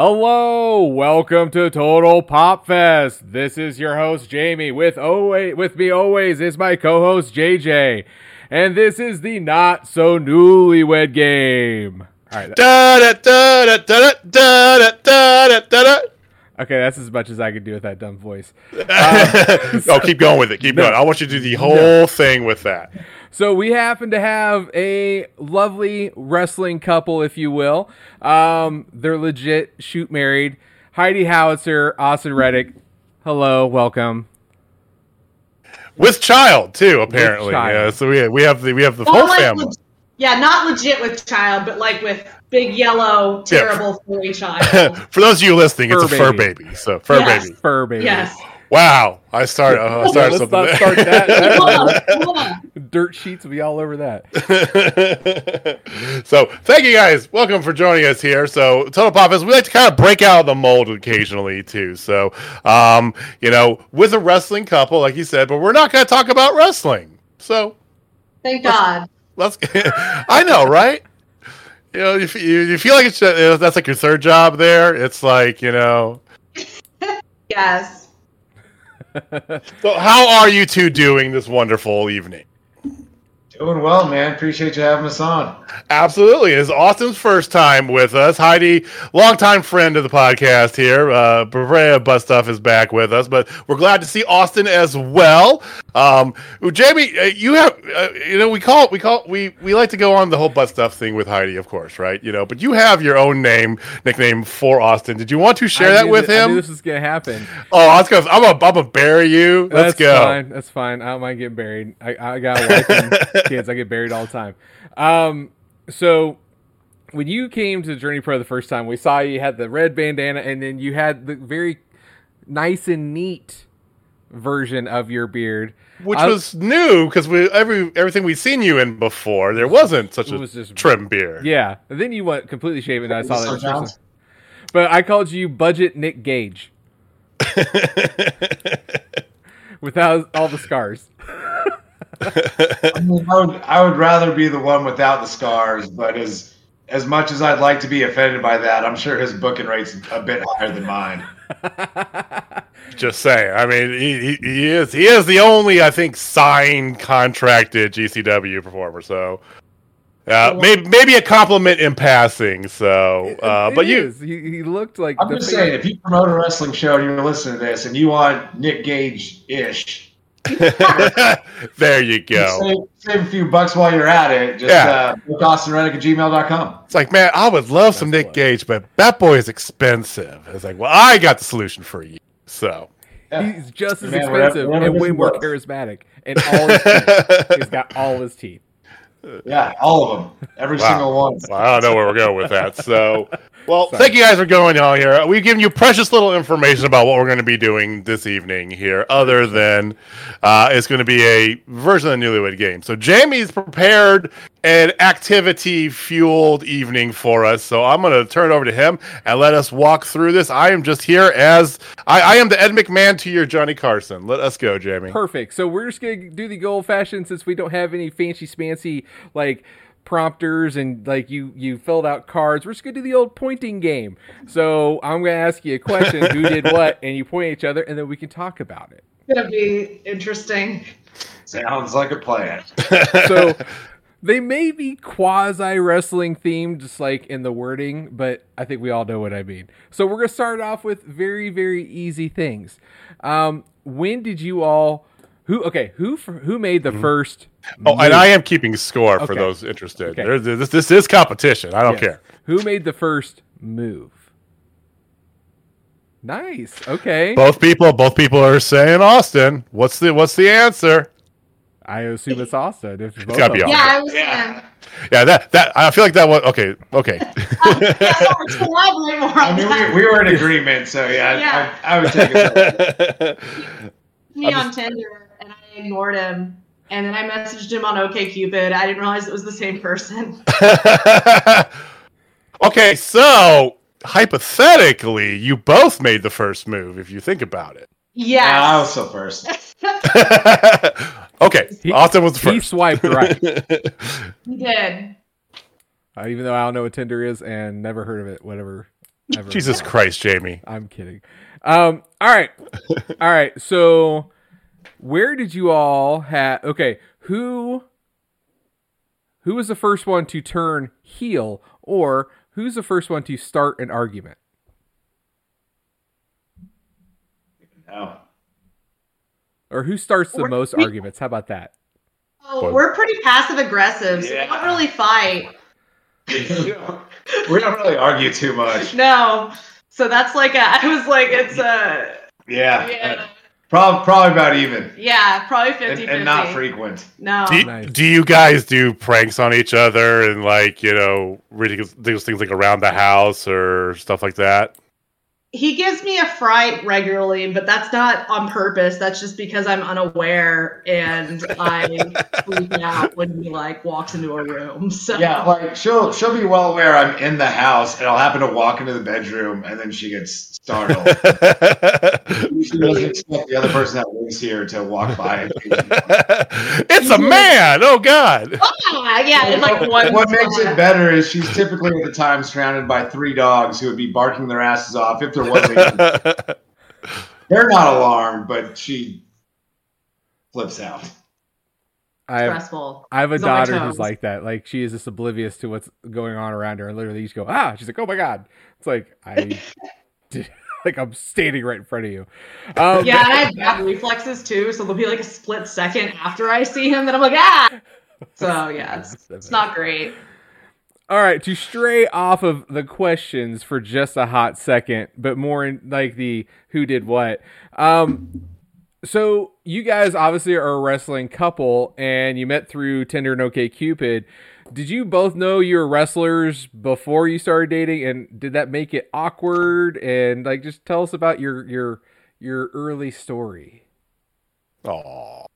Hello, welcome to Total Pop Fest. This is your host Jamie. With always, with me always is my co-host JJ, and this is the not so newlywed game. Okay, that's as much as I could do with that dumb voice. Uh, oh, keep going with it. Keep no, going. I want you to do the whole no. thing with that. So we happen to have a lovely wrestling couple, if you will. Um, they're legit shoot married. Heidi Howitzer, Austin Reddick. Hello, welcome. With child too, apparently. child. Yeah. So we we have the we have the Not whole like family. leg- yeah, not legit with child, but like with big yellow, terrible furry child. For those of you listening, it's Fur a fur baby. baby. So fur Yes. baby. Fur baby. yes. Wow. I started. Uh, I started Let's something. not start that. Come on, come on. Dirt sheets will be all over that. so thank you guys. Welcome for joining us here. So Total Pop is we like to kind of break out of the mold occasionally too. So um, you know, with a wrestling couple, like you said, but we're not going to talk about wrestling. So Thank God. let's. I know, right? You know, you, you, you feel like it's you know, that's like your third job there. It's like you know. Yes. So how are you two doing this wonderful evening? Doing well, man. Appreciate you having us on. Absolutely. It's Austin's first time with us. Heidi, longtime friend of the podcast here. Uh, Brea Butt Stuff is back with us, but we're glad to see Austin as well. Um, Jamie, uh, you have, uh, you know, we call, it, we call, it, we, we like to go on the whole butt stuff thing with Heidi, of course, right? You know, but you have your own name, nickname for Austin. Did you want to share I that knew with I knew him? this was gonna happen. Oh, I was gonna, I'm gonna, I'm gonna bury you. Let's That's go. fine. That's fine. I don't mind getting buried. I, I got a wife and kids. I get buried all the time. Um, so when you came to Journey Pro the first time, we saw you had the red bandana, and then you had the very nice and neat version of your beard, Which I- was new because we every everything we'd seen you in before, there wasn't such It a was just- trim beard. yeah. And then you went completely shaven. And I saw that. So in person. John's- But I called you Budget Nick Gage without all the scars. I, mean, I would, I would rather be the one without the scars, but as as much as I'd like to be offended by that, I'm sure his booking rate's a bit higher than mine. Just saying. I mean, he, he, he is he is the only I think signed contracted GCW performer. So, uh, maybe maybe a compliment in passing. So, uh, but you he, he looked like I'm the just face- saying, if you promote a wrestling show and you're listening to this and you want Nick Gage ish, there you go. save, save a few bucks while you're at it. Just Yeah. uh, book AustinReddick at gmail.com. It's like, man, I would love some That's Nick what- Gage, but that boy is expensive. It's like, well, I got the solution for you. So, Yeah. He's just as Man, expensive whatever and way more was. charismatic. And all his teeth. He's got all his teeth. Yeah, all of them. Every Wow. single one. Well, I don't know where we're going with that. So, well, Sorry. thank you guys for going on here. We've given you precious little information about what we're going to be doing this evening here, other than uh, it's going to be a version of the Newlywed Game. So, Jamie's prepared an activity fueled evening for us. So, I'm going to turn it over to him and let us walk through this. I am just here as I, I am the Ed McMahon to your Johnny Carson. Let us go, Jamie. Perfect. So we're just gonna do the old fashioned since we don't have any fancy smancy like prompters and like you you filled out cards. We're just gonna do the old pointing game. So I'm gonna ask you a question: Who did what? And you point at each other, and then we can talk about it. Gonna be interesting. Sounds like a plan. So they may be quasi wrestling themed, just like in the wording, but I think we all know what I mean. So we're gonna start off with very very easy things. Um, when did you all? Who okay? Who f- who made the mm-hmm. first? Oh, and move? I am keeping score for those interested. Okay. There's, this, this is competition. I don't Yes. care. Who made the first move? Nice. Okay. Both people, both people are saying Austin. What's the what's the answer? I assume it's Austin. If both gotta be of them- Yeah, I was Yeah. Yeah, that that I feel like that was okay. Okay, oh, Yeah, sorry, to more I mean, we, we were in agreement, so yeah, Yeah. I, I would take it. me on Tinder and I ignored him. And then I messaged him on OKCupid. I didn't realize it was the same person. okay. So hypothetically, you both made the first move. If you think about it. Yes. Yeah, I was still first. okay, He- Austin was the first. He first. swiped right. he did. Uh, even though I don't know what Tinder is and never heard of it, whatever. ever. Jesus Christ, Jamie. I'm kidding. Um, all right, all right. So, where did you all have? Okay, who who was the first one to turn heel, or who's the first one to start an argument? No. Or who starts the We're- most we- arguments? How about that? Oh, we're pretty passive aggressive, so we don't really fight. we don't really argue too much. No. So that's like a, I was like, it's a, Yeah. yeah, Probably, probably about even. yeah, probably 50 And, and not frequent. No. Do you, Nice. do you guys do pranks on each other and like you know ridiculous, ridiculous things like around the house or stuff like that? He gives me a fright regularly, but that's not on purpose. That's just because I'm unaware and I freak out when he like walks into a room. So Yeah, like she'll she'll be well aware I'm in the house, and I'll happen to walk into the bedroom, and then she gets startled. she doesn't expect the other person that lives here to walk by. And it's a man. Oh God. Ah, yeah, it's like one. what makes it better is she's typically at the time surrounded by three dogs who would be barking their asses off if there wasn't. They're not alarmed, but she flips out. I have, stressful. I have a He's daughter who's like that. Like she is just oblivious to what's going on around her, and literally you just go ah. She's like, oh my god. It's like I, did, like I'm standing right in front of you. Um, Yeah, and I have bad reflexes too, so there'll be like a split second after I see him that I'm like, ah. So yeah, it's, it's not great. All right, to stray off of the questions for just a hot second, but more in like the who did what. Um, so you guys obviously are a wrestling couple, and you met through Tinder and OK Cupid. Did you both know you were wrestlers before you started dating, and did that make it awkward? And like, just tell us about your your your early story. Oh,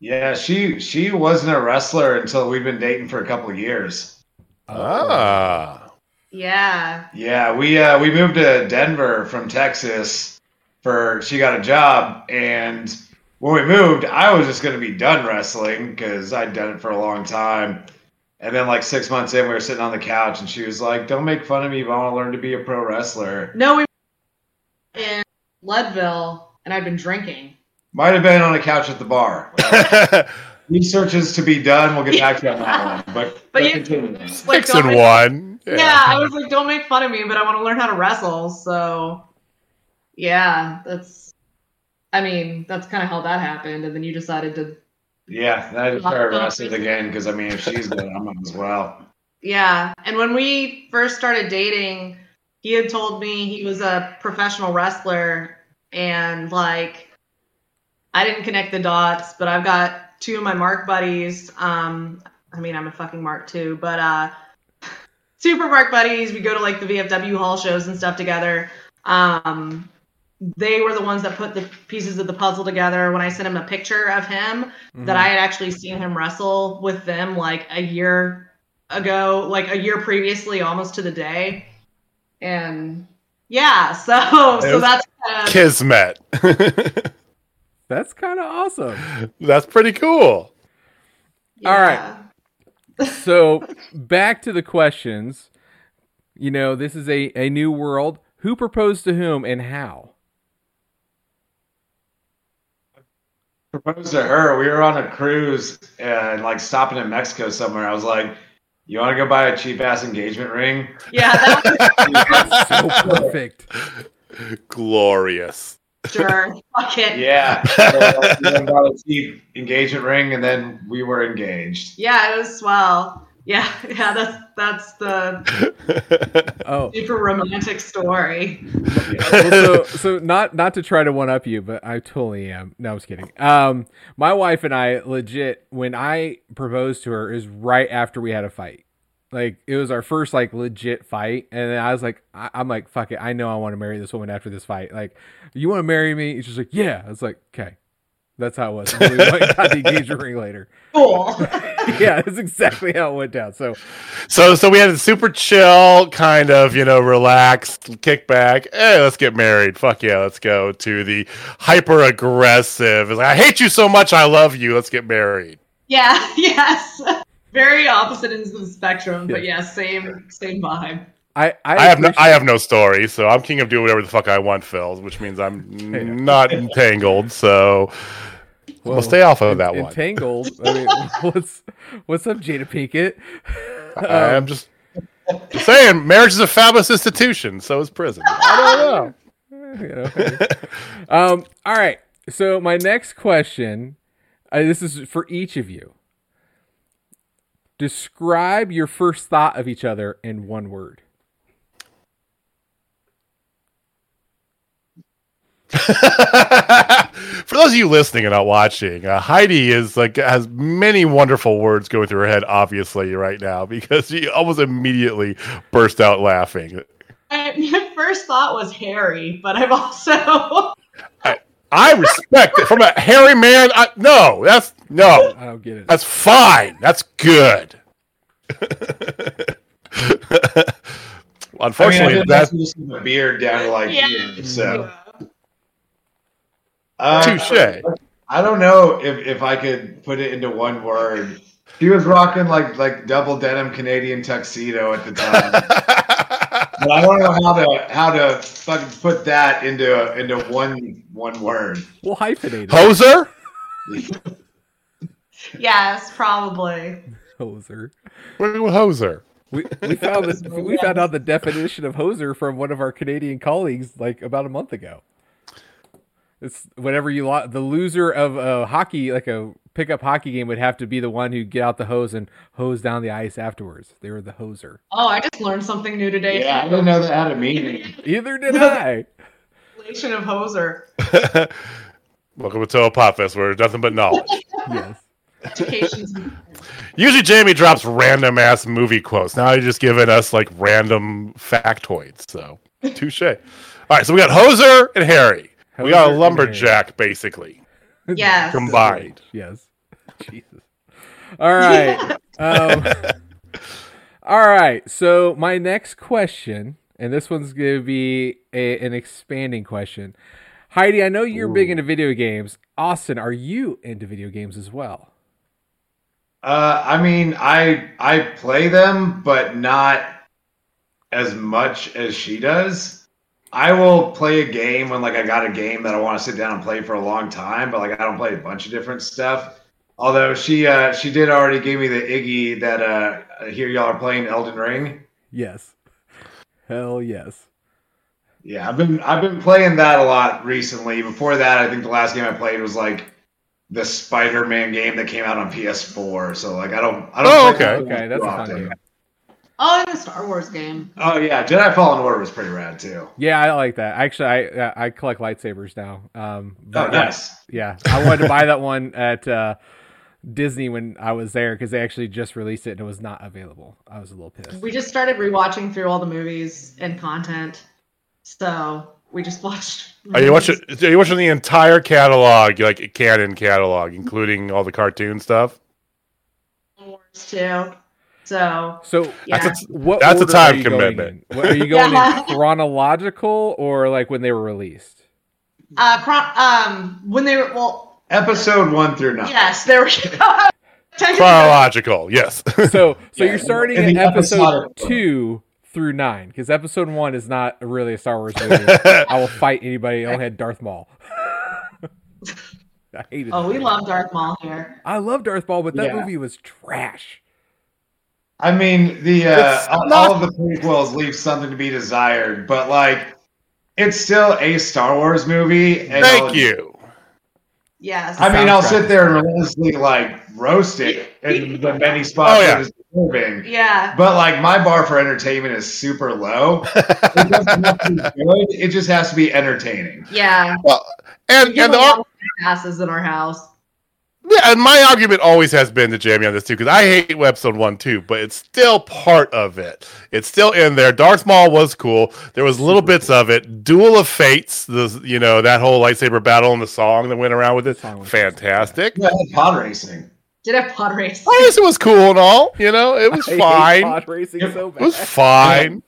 Yeah, she she wasn't a wrestler until we've been dating for a couple of years. Ah. Yeah. Yeah, we uh, we moved to Denver from Texas for she got a job, and when we moved, I was just going to be done wrestling because I'd done it for a long time. And then, like six months in, we were sitting on the couch, and she was like, "Don't make fun of me, but I want to learn to be a pro wrestler." No, we in Leadville, and I'd been drinking. Might have been on a couch at the bar. Research is to be done. We'll get back to you on that one, but But but you- continue. Like, Six don't and make- one. Yeah. I was like, don't make fun of me, but I want to learn how to wrestle. So, yeah, that's. I mean, that's kind of how that happened, and then you decided to. Yeah, I had to try wrestling again because I mean, if she's good, I'm as well. Yeah, and when we first started dating, he had told me he was a professional wrestler, and like, I didn't connect the dots, but I've got two of my Mark buddies. Um, I mean, I'm a fucking Mark too, but uh, super Mark buddies. We go to like the VFW hall shows and stuff together. Um, they were the ones that put the pieces of the puzzle together. When I sent him a picture of him, that I had actually seen him wrestle with them like a year ago, like a year previously, almost to the day. And yeah, so so that's of Kismet. That's kind of awesome. That's pretty cool. All right. so back to the questions. You know, this is a, a new world. Who proposed to whom and how? proposed to her. We were on a cruise and like stopping in Mexico somewhere. I was like, "You want to go buy a cheap ass engagement ring?" Yeah, that was So perfect. Glorious. Was sure. Fuck it. Yeah, so, we went and bought a cheap engagement ring, and then we were engaged. Yeah, it was swell. Yeah, yeah, that's that's the Oh, super romantic story. well, so so not not to try to one up you, but I totally am. No, I was kidding. Um, my wife and I legit when I proposed to her is right after we had a fight. Like it was our first like legit fight, and then I was like, I, I'm like, fuck it, I know I want to marry this woman after this fight. Like, you want to marry me? She's like, yeah. I was like, okay, that's how it was. And we went got the engagement ring later. Cool. Yeah, that's exactly how it went down. So So so we had a super chill, kind of, you know, relaxed kickback. Hey, let's get married. Fuck yeah, let's go to the hyper aggressive. It's like, I hate you so much, I love you. Let's get married. yeah, yes. Very opposite ends of the spectrum, but yeah, same same vibe. I I, I have no, I have no story, so I'm king of doing whatever the fuck I want, Phil, which means I'm not entangled. So Whoa. we'll stay off of that one. entangled. I mean, what's what's up, Jada Pinkett? Um, I'm just saying, marriage is a fabulous institution. So is prison. I don't know. you know, hey. um, all right. So my next question, uh, this is for each of you. Describe your first thought of each other in one word. For those of you listening and not watching, uh, Heidi is like has many wonderful words going through her head, obviously, right now because she almost immediately burst out laughing. I, my first thought was hairy, but I've also I respect it from a hairy man. I, no, that's no, I don't get it. that's fine. That's good. I mean, I Unfortunately, that's just have a beard down to like yeah. here, so. Yeah. Uh, touche. I don't know if, if I could put it into one word. He was rocking like like double denim Canadian tuxedo at the time, but I don't know how to how to fucking put that into into one one word. We'll hyphenate it. Hoser. Yes, probably. Hoser. What with Hoser? We, we found this, we found out the definition of hoser from one of our Canadian colleagues like about a month ago. It's whenever you lo- the loser of a hockey like a pickup hockey game would have to be the one who get out the hose and hose down the ice afterwards. They were the hoser. Oh, I just learned something new today. Yeah, I didn't know that had a meaning. Either did I. Relation of hoser. Welcome to Pop Fest, where nothing but knowledge. Yes. Usually, Jamie drops random ass movie quotes. Now he's just giving us like random factoids. So, touche. All right, so we got Hoser and hairy. we got a lumberjack, basically yes. combined. Yes. Jesus. All right. Um, all right. So my next question, and this one's going to be a, an expanding question. Heidi, I know you're big into video games. Austin, are you into video games as well? Uh, I mean, I I play them, but not as much as she does. I will play a game when like I got a game that I want to sit down and play for a long time, but like I don't play a bunch of different stuff. Although she uh she did already give me the Iggy that uh here y'all are playing Elden Ring. Yes. Hell yes. Yeah, I've been I've been playing that a lot recently. Before that, I think the last game I played was like the Spider-Man game that came out on PS4. So like I don't I don't. Oh, play okay. those Okay, that's a fun game. Oh, and the Star Wars game. Oh yeah, Jedi Fallen Order was pretty rad too. Yeah, I like that. Actually, I I collect lightsabers now. Um, Oh, but yeah, nice. Yeah, I wanted to buy that one at uh, Disney when I was there because they actually just released it and it was not available. I was a little pissed. We just started rewatching through all the movies and content, so we just watched. Are you watching? Are you watching the entire catalog, like canon catalog, including all the cartoon stuff? Star Wars too? So So yeah, That's a, what That's a time are commitment. What, are you going Yeah. in chronological or like when they were released? uh, chron- um, when they were well, Episode one through nine. yes, there were. Technically, Chronological, yes. So so Yeah, you're starting in at episode two through nine because episode one is not really a Star Wars movie. I will fight anybody who had Darth Maul. I hated. It. Oh, we movie. love Darth Maul here. I love Darth Maul, but that Yeah. movie was trash. I mean, the uh, all, not- all of the prequels leave something to be desired, but like, it's still a Star Wars movie. And Thank I'll- you. Yes. I mean, I'll sit there and fine. relentlessly like roast it in the many spots Oh, yeah. it is deserving. yeah. But like, my bar for entertainment is super low. It doesn't have to be good. It just has to be entertaining. Yeah. Well, and and the lot ar- in our house. Yeah, and my argument always has been to Jamie on this too, because I hate episode one too, but it's still part of it. It's still in there. Darth Maul was cool. There was little bits of it. Duel of Fates, the you know that whole lightsaber battle and the song that went around with it, fantastic. Yeah, pod racing. Did have pod race. I guess it was cool and all. You know, it was I hate fine. pod racing so bad. It was fine.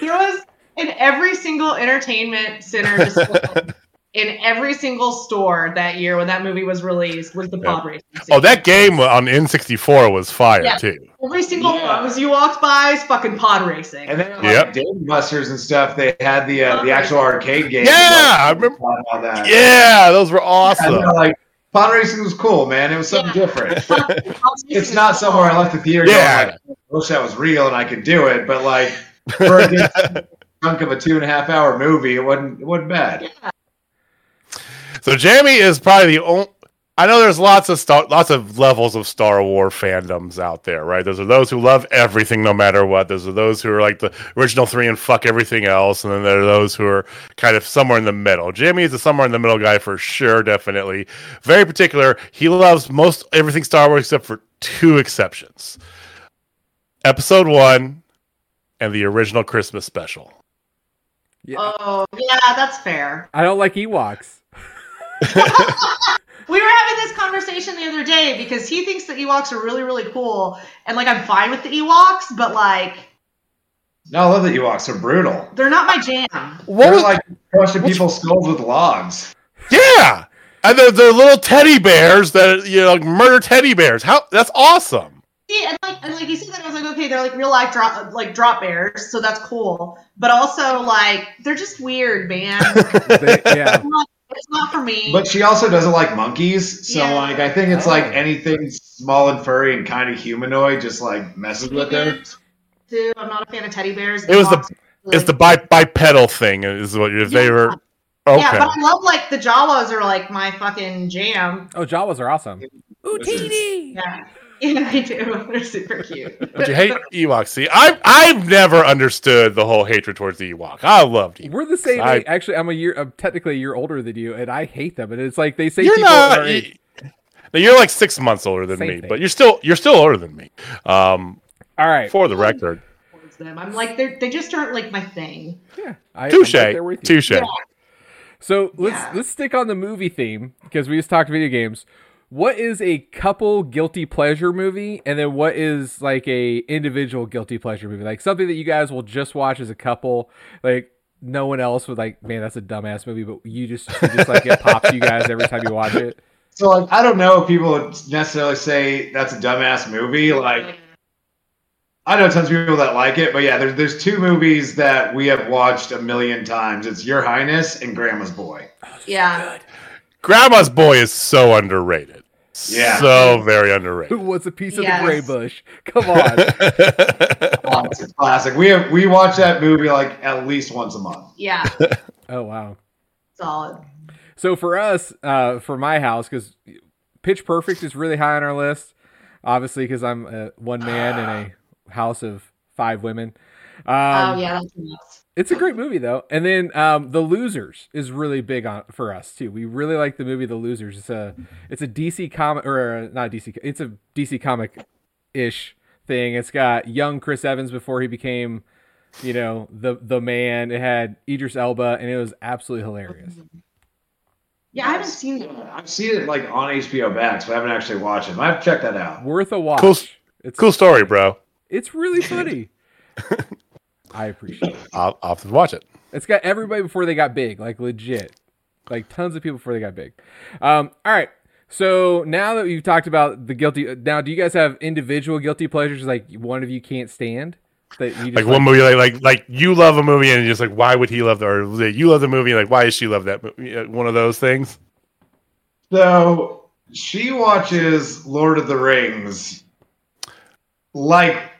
There was in every single entertainment center display in every single store that year when that movie was released was the Yeah. pod racing. Oh, that game on N64 was fire Yeah. too. every single Yeah. one you walked by is fucking pod racing. And then like Yep. Dave Busters and stuff, they had the uh, the actual arcade game. Yeah, I remember- all that. Yeah, those were awesome. they're like pod racing was cool, man. It was something Yeah. different. It's not somewhere I left the theater Yeah. going, like, I wish that was real and I could do it, but like for a good chunk of a two and a half hour movie, it wasn't it wasn't bad. Yeah. So Jamie is probably the only. I know there's lots of star, lots of levels of Star Wars fandoms out there, right? Those are those who love everything no matter what. Those are those who are like the original three and fuck everything else, and then there are those who are kind of somewhere in the middle. Jamie is a somewhere in the middle guy for sure, definitely. Very particular. He loves most everything Star Wars except for two exceptions: Episode One and the original Christmas special. Yeah. Oh yeah, that's fair. I don't like Ewoks. We were having this conversation the other day because he thinks the Ewoks are really, really cool, and like I'm fine with the Ewoks, but like No, I love that Ewoks are brutal. they're not my jam. What They're was like crushing what's- people's skulls with logs. Yeah, and they're, they're little teddy bears that you know like murder teddy bears. How that's awesome. See, and like and like you said that, I was like, okay, they're like real life drop like drop bears, so that's cool. But also like they're just weird, man. They- yeah. It's, not, for me. But she also doesn't like monkeys, so Yeah. like I think it's Oh. like anything small and furry and kind of humanoid just like messes with her. Too, I'm not a fan of teddy bears. It was the- Ewoks, It's the bi- bipedal thing is what your Yeah. favorite. Yeah, Okay. but I love like the Jawas are like my fucking jam. Oh, Jawas are awesome. Utini! Yeah. Yeah, I do. They're super cute. But you hate Ewoks. See, I've I've never understood the whole hatred towards the Ewok. I loved Ewoks. We're the same. I- Actually, I'm a year. I'm technically a year older than you, and I hate them. And it's like they say You're people not. our age- you- now, you're like six months older than Same me, thing. but you're still you're still older than me. Um, All right. for the record, them. I'm like they they just aren't like my thing. Yeah. Touche, right there with you. touche. Yeah. So let's Yeah. let's stick on the movie theme because we just talked video games. What is a couple guilty pleasure movie, and then what is like a individual guilty pleasure movie? Like something that you guys will just watch as a couple. Like no one else would like. Man, that's a dumbass movie, but you just you just like it pops you guys every time you watch it. So like I don't know if people would necessarily say that's a dumbass movie. Like I know tons of people that like it, but yeah, there's there's two movies that we have watched a million times. It's Your Highness and Grandma's Boy. Yeah. Grandma's Boy is so underrated. Yeah. so very underrated. Who underrated. was a piece of Yes. the gray bush? Come on. Oh, it's a classic. We have we watch that movie like at least once a month. Yeah. oh wow. Solid. So for us, uh, for my house, because Pitch Perfect is really high on our list, obviously because I'm uh, one man in a house of five women. Um, oh yeah, that's nuts. It's a great movie though, and then um, The Losers is really big on for us too. We really like the movie The Losers. It's a it's a DC comic or uh, not DC. It's a DC comic ish thing. It's got young Chris Evans before he became, you know, the the man. It had Idris Elba, and it was absolutely hilarious. Yeah, I haven't seen it. I've seen it like on HBO Max, but I haven't actually watched it. I have to check that out. Worth a watch. Cool- It's cool story, bro. It's really funny. I appreciate it. I'll, I'll have to watch it. It's got everybody before they got big, like legit, like tons of people before they got big. Um, all right. So now that we've talked about the guilty, now do you guys have individual guilty pleasures? Like one of you can't stand that you just Like one movie, like like like you love a movie, and you're just like, why would he love the? Or you love the movie, like why does she love that? movie? One of those things. So she watches Lord of the Rings. Like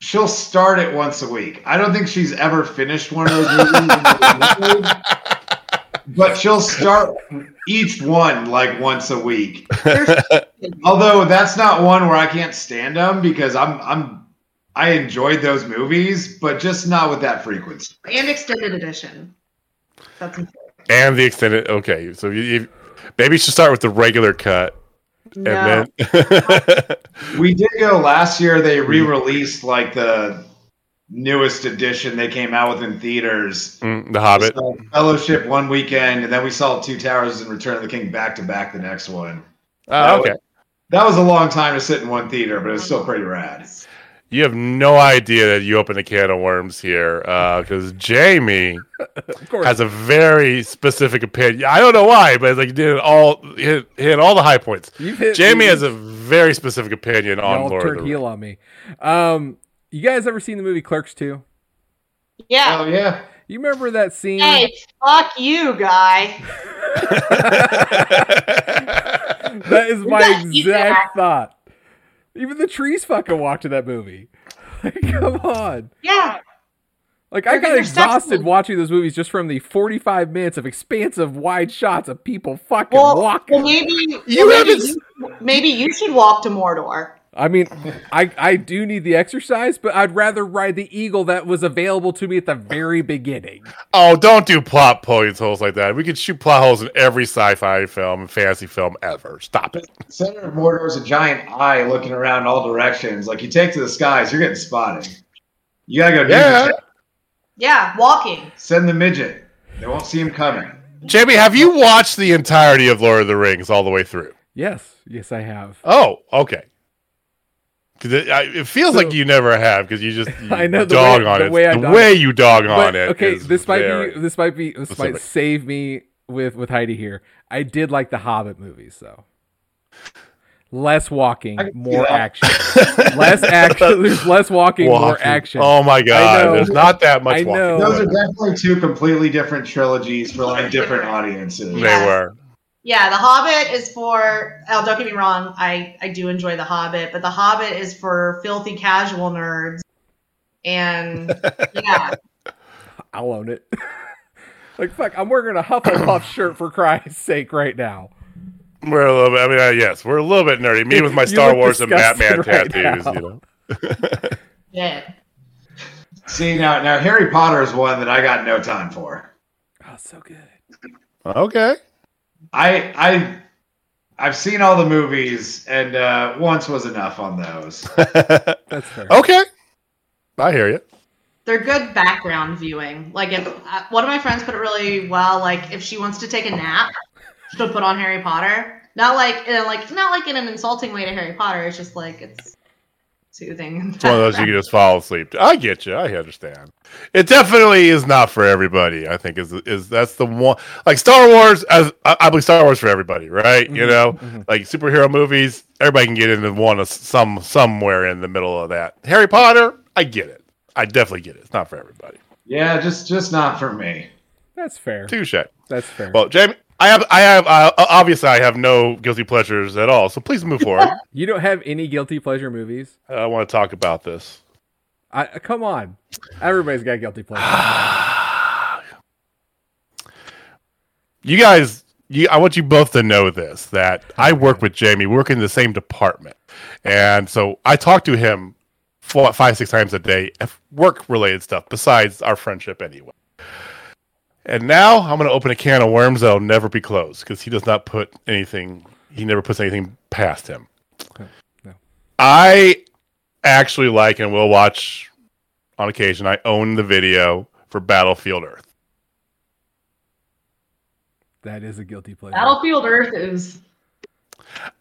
she'll start it once a week. I don't think she's ever finished one of those movies. but she'll start each one like once a week. Although that's not one where I can't stand them because I'm I'm I enjoyed those movies, but just not with that frequency. and extended edition. That's important. And the extended. Okay, so you, you maybe you should start with the regular cut, No. and then. We did go last year. They re-released like the newest edition they came out with in theaters. Mm, the Hobbit. Fellowship one weekend, and then we saw Two Towers and Return of the King back to back the next one. Oh, okay. That was a long time to sit in one theater, but it was still pretty rad. You have no idea that you opened a can of worms here, because Jamie Of has a very specific opinion. I don't know why, but it's like you did it all hit, hit all the high points. Hit Jamie has a very specific opinion on Y'all Lord of the heel on me. Um, you guys ever seen the movie Clerks 2? Yeah. Oh yeah. You remember that scene? Hey, fuck you, guy. that is my exact thought. Even the trees fucking watching that movie. Like, come on. Yeah. Like I got exhausted watching those movies just from the 45 minutes of expansive wide shots of people fucking Well, walking. well, maybe You well, maybe, haven't- you, maybe you should walk to Mordor. I mean, I I do need the exercise, but I'd rather ride the eagle that was available to me at the very beginning. oh, don't do plot points holes like that. We could shoot plot holes in every sci-fi film and fantasy film ever. Stop it. Center of Mordor is a giant eye looking around all directions. Like you take to the skies, you're getting spotted. You gotta go. ninja Yeah. style. Yeah, walking. Send the midget. They won't see him coming. Jamie, have you watched the entirety of Lord of the Rings all the way through? Yes, yes, I have. Oh, okay. 'Cause it, I, it feels So- like you never have because you just you I know the dog way- on the it. way I the dog- way you dog on it. okay, is this might be this might be this specific. might save me with with Heidi here. I did like the Hobbit movies though. Less walking, I can see more that. action. less action. There's less walking, more action. Oh my god, know. there's not that much I walking. Those are definitely two completely different trilogies for like different audiences. They Yes. were. Yeah, The Hobbit is for. Oh, don't get me wrong. I I do enjoy The Hobbit, but The Hobbit is for filthy casual nerds. And yeah, I'll own it. like fuck, I'm wearing a Hufflepuff shirt for Christ's sake right now. We're a little bit. I mean, uh, yes, we're a little bit nerdy. Me with my Star Wars and Batman right tattoos. now. You know. yeah. See now, now Harry Potter is one that I got no time for. Oh, so good. Okay. I I I've seen all the movies, and uh, once was enough on those. That's fair. okay. I hear you. They're good background viewing. Like if uh, one of my friends put it really well. Like if she wants to take a nap, she'll put on Harry Potter. Not like in a, like not like in an insulting way to Harry Potter. It's just like it's soothing. It's one of those you can just fall asleep. to. I get you. I understand. It definitely is not for everybody. I think is is that's the one. Like Star Wars, as I I believe Star Wars for everybody, right? You Mhm, know, mhm. like superhero movies, everybody can get into one of some somewhere in the middle of that. Harry Potter, I get it. I definitely get it. It's not for everybody. Yeah, just just not for me. That's fair. Touche. That's fair. Well, Jamie, I have, I have, uh, obviously, I have no guilty pleasures at all. So please move forward. you don't have any guilty pleasure movies? I want to talk about this. I come on. Everybody's got guilty pleasure. you guys, you, I want you both to know this that I work with Jamie, we work in the same department, and so I talk to him four, five, six times a day, work related stuff besides our friendship anyway. And now I'm going to open a can of worms that'll never be closed because he does not put anything. He never puts anything past him. No. I actually like and will watch on occasion. I own the video for Battlefield Earth. that is a guilty pleasure. Battlefield Earth is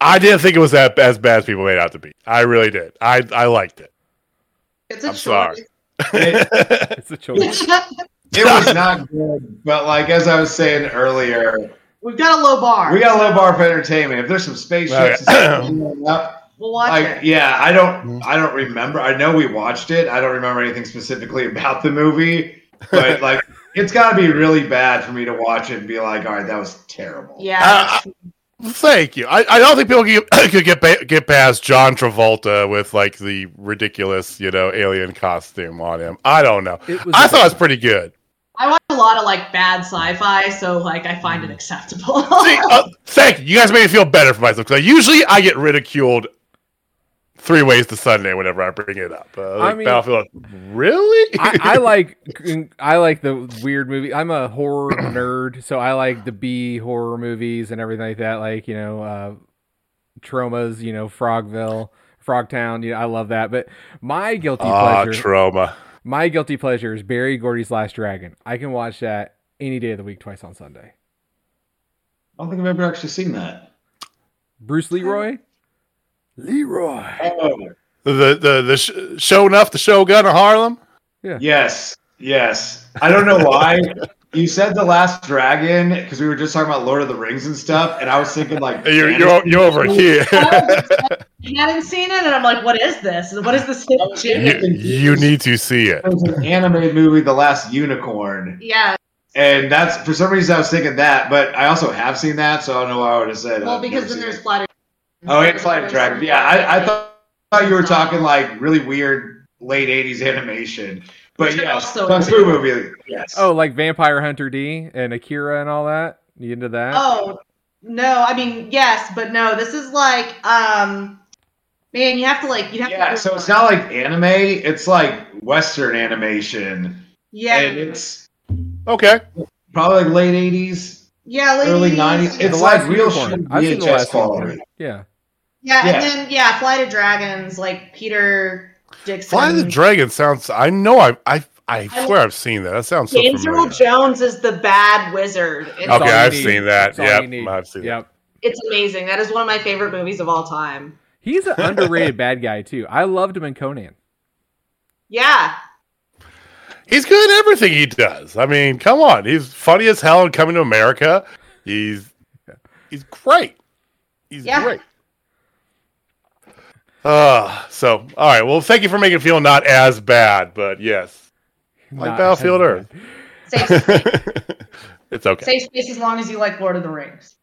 I didn't think it was that as bad as people made out to be. I really did. I I liked it. it's a I'm choice. sorry. It's a choice. it was not good, but like as I was saying earlier, We've got a low bar. we got a low bar for entertainment. If there's some spaceships, and stuff blowing up, We'll watch like it. yeah, I don't I don't remember. I know we watched it. I don't remember anything specifically about the movie, but like it's got to be really bad for me to watch it and be like, all right, that was terrible. Yeah. Uh, Thank you. I, I don't think people could, could get pa- get past John Travolta with like the ridiculous, you know, alien costume on him. I don't know. It was I thought it was pretty good. I watch a lot of like bad sci-fi, so like I find it acceptable. See, uh, thank you. You guys made me feel better for myself because usually I get ridiculed three ways to Sunday whenever I bring it up. Uh, like I mean- Battlefield, really? I, I like I like the weird movie. I'm a horror nerd, so I like the B horror movies and everything like that. Like you know, uh, Tromas. You know, Frogville, Frogtown. You know, I love that. But my guilty Ah, pleasure, Troma. My guilty pleasure is Berry Gordy's Last Dragon. I can watch that any day of the week, twice on Sunday. I don't think I've ever actually seen that. Bruce Leroy, Leroy. Oh, the the the sh- Sho'nuff the Shogun of Harlem. Yeah. Yes, yes. I don't know why. you said the Last Dragon because we were just talking about Lord of the Rings and stuff, and I was thinking like You're you're, you're over here. I hadn't seen it, and I'm like, what is this? What is this you, you need to see it. It was an animated movie, The Last Unicorn, Yeah, and that's for some reason I was thinking that, but I also have seen that, so I don't know why I would have said. well, I've because then there's it. Flight oh, and Flight of Dragon. Yeah, I, I thought, thought you were talking like really weird late '80s animation, but Which yeah, also- Kung Fu movie. Yes. Oh, like Vampire Hunter D and Akira and all that. You into that? Oh no, I mean yes, but no. This is like, um, man, you have to like, you have Yeah, to. so it's not like anime; it's like Western animation, Yeah, and it's Okay. probably like late '80s, yeah, ladies, early '90s. The It's like real Unicorn. shit I've seen the VHS last quality. Yeah. Yeah, Yeah. and then yeah, Flight of Dragons, like Peter Dixon. Fly the Dragon sounds. I know. I I I swear I've seen that. That sounds so James Earl familiar. Jones is the bad wizard. It's, Okay, I've seen that. That's all Yep, you need. I've seen that. Yep. it's amazing. That is one of my favorite movies of all time. He's an underrated bad guy too. I loved him in Conan. Yeah, He's good at everything he does. I mean, come on. He's funny as hell in coming to America. He's he's great. He's Yeah. great. Uh, so all right. Well, thank you for making it feel not as bad, but yes, like Not- Battlefield Earth. safe, it's okay. safe space as long as you like Lord of the Rings.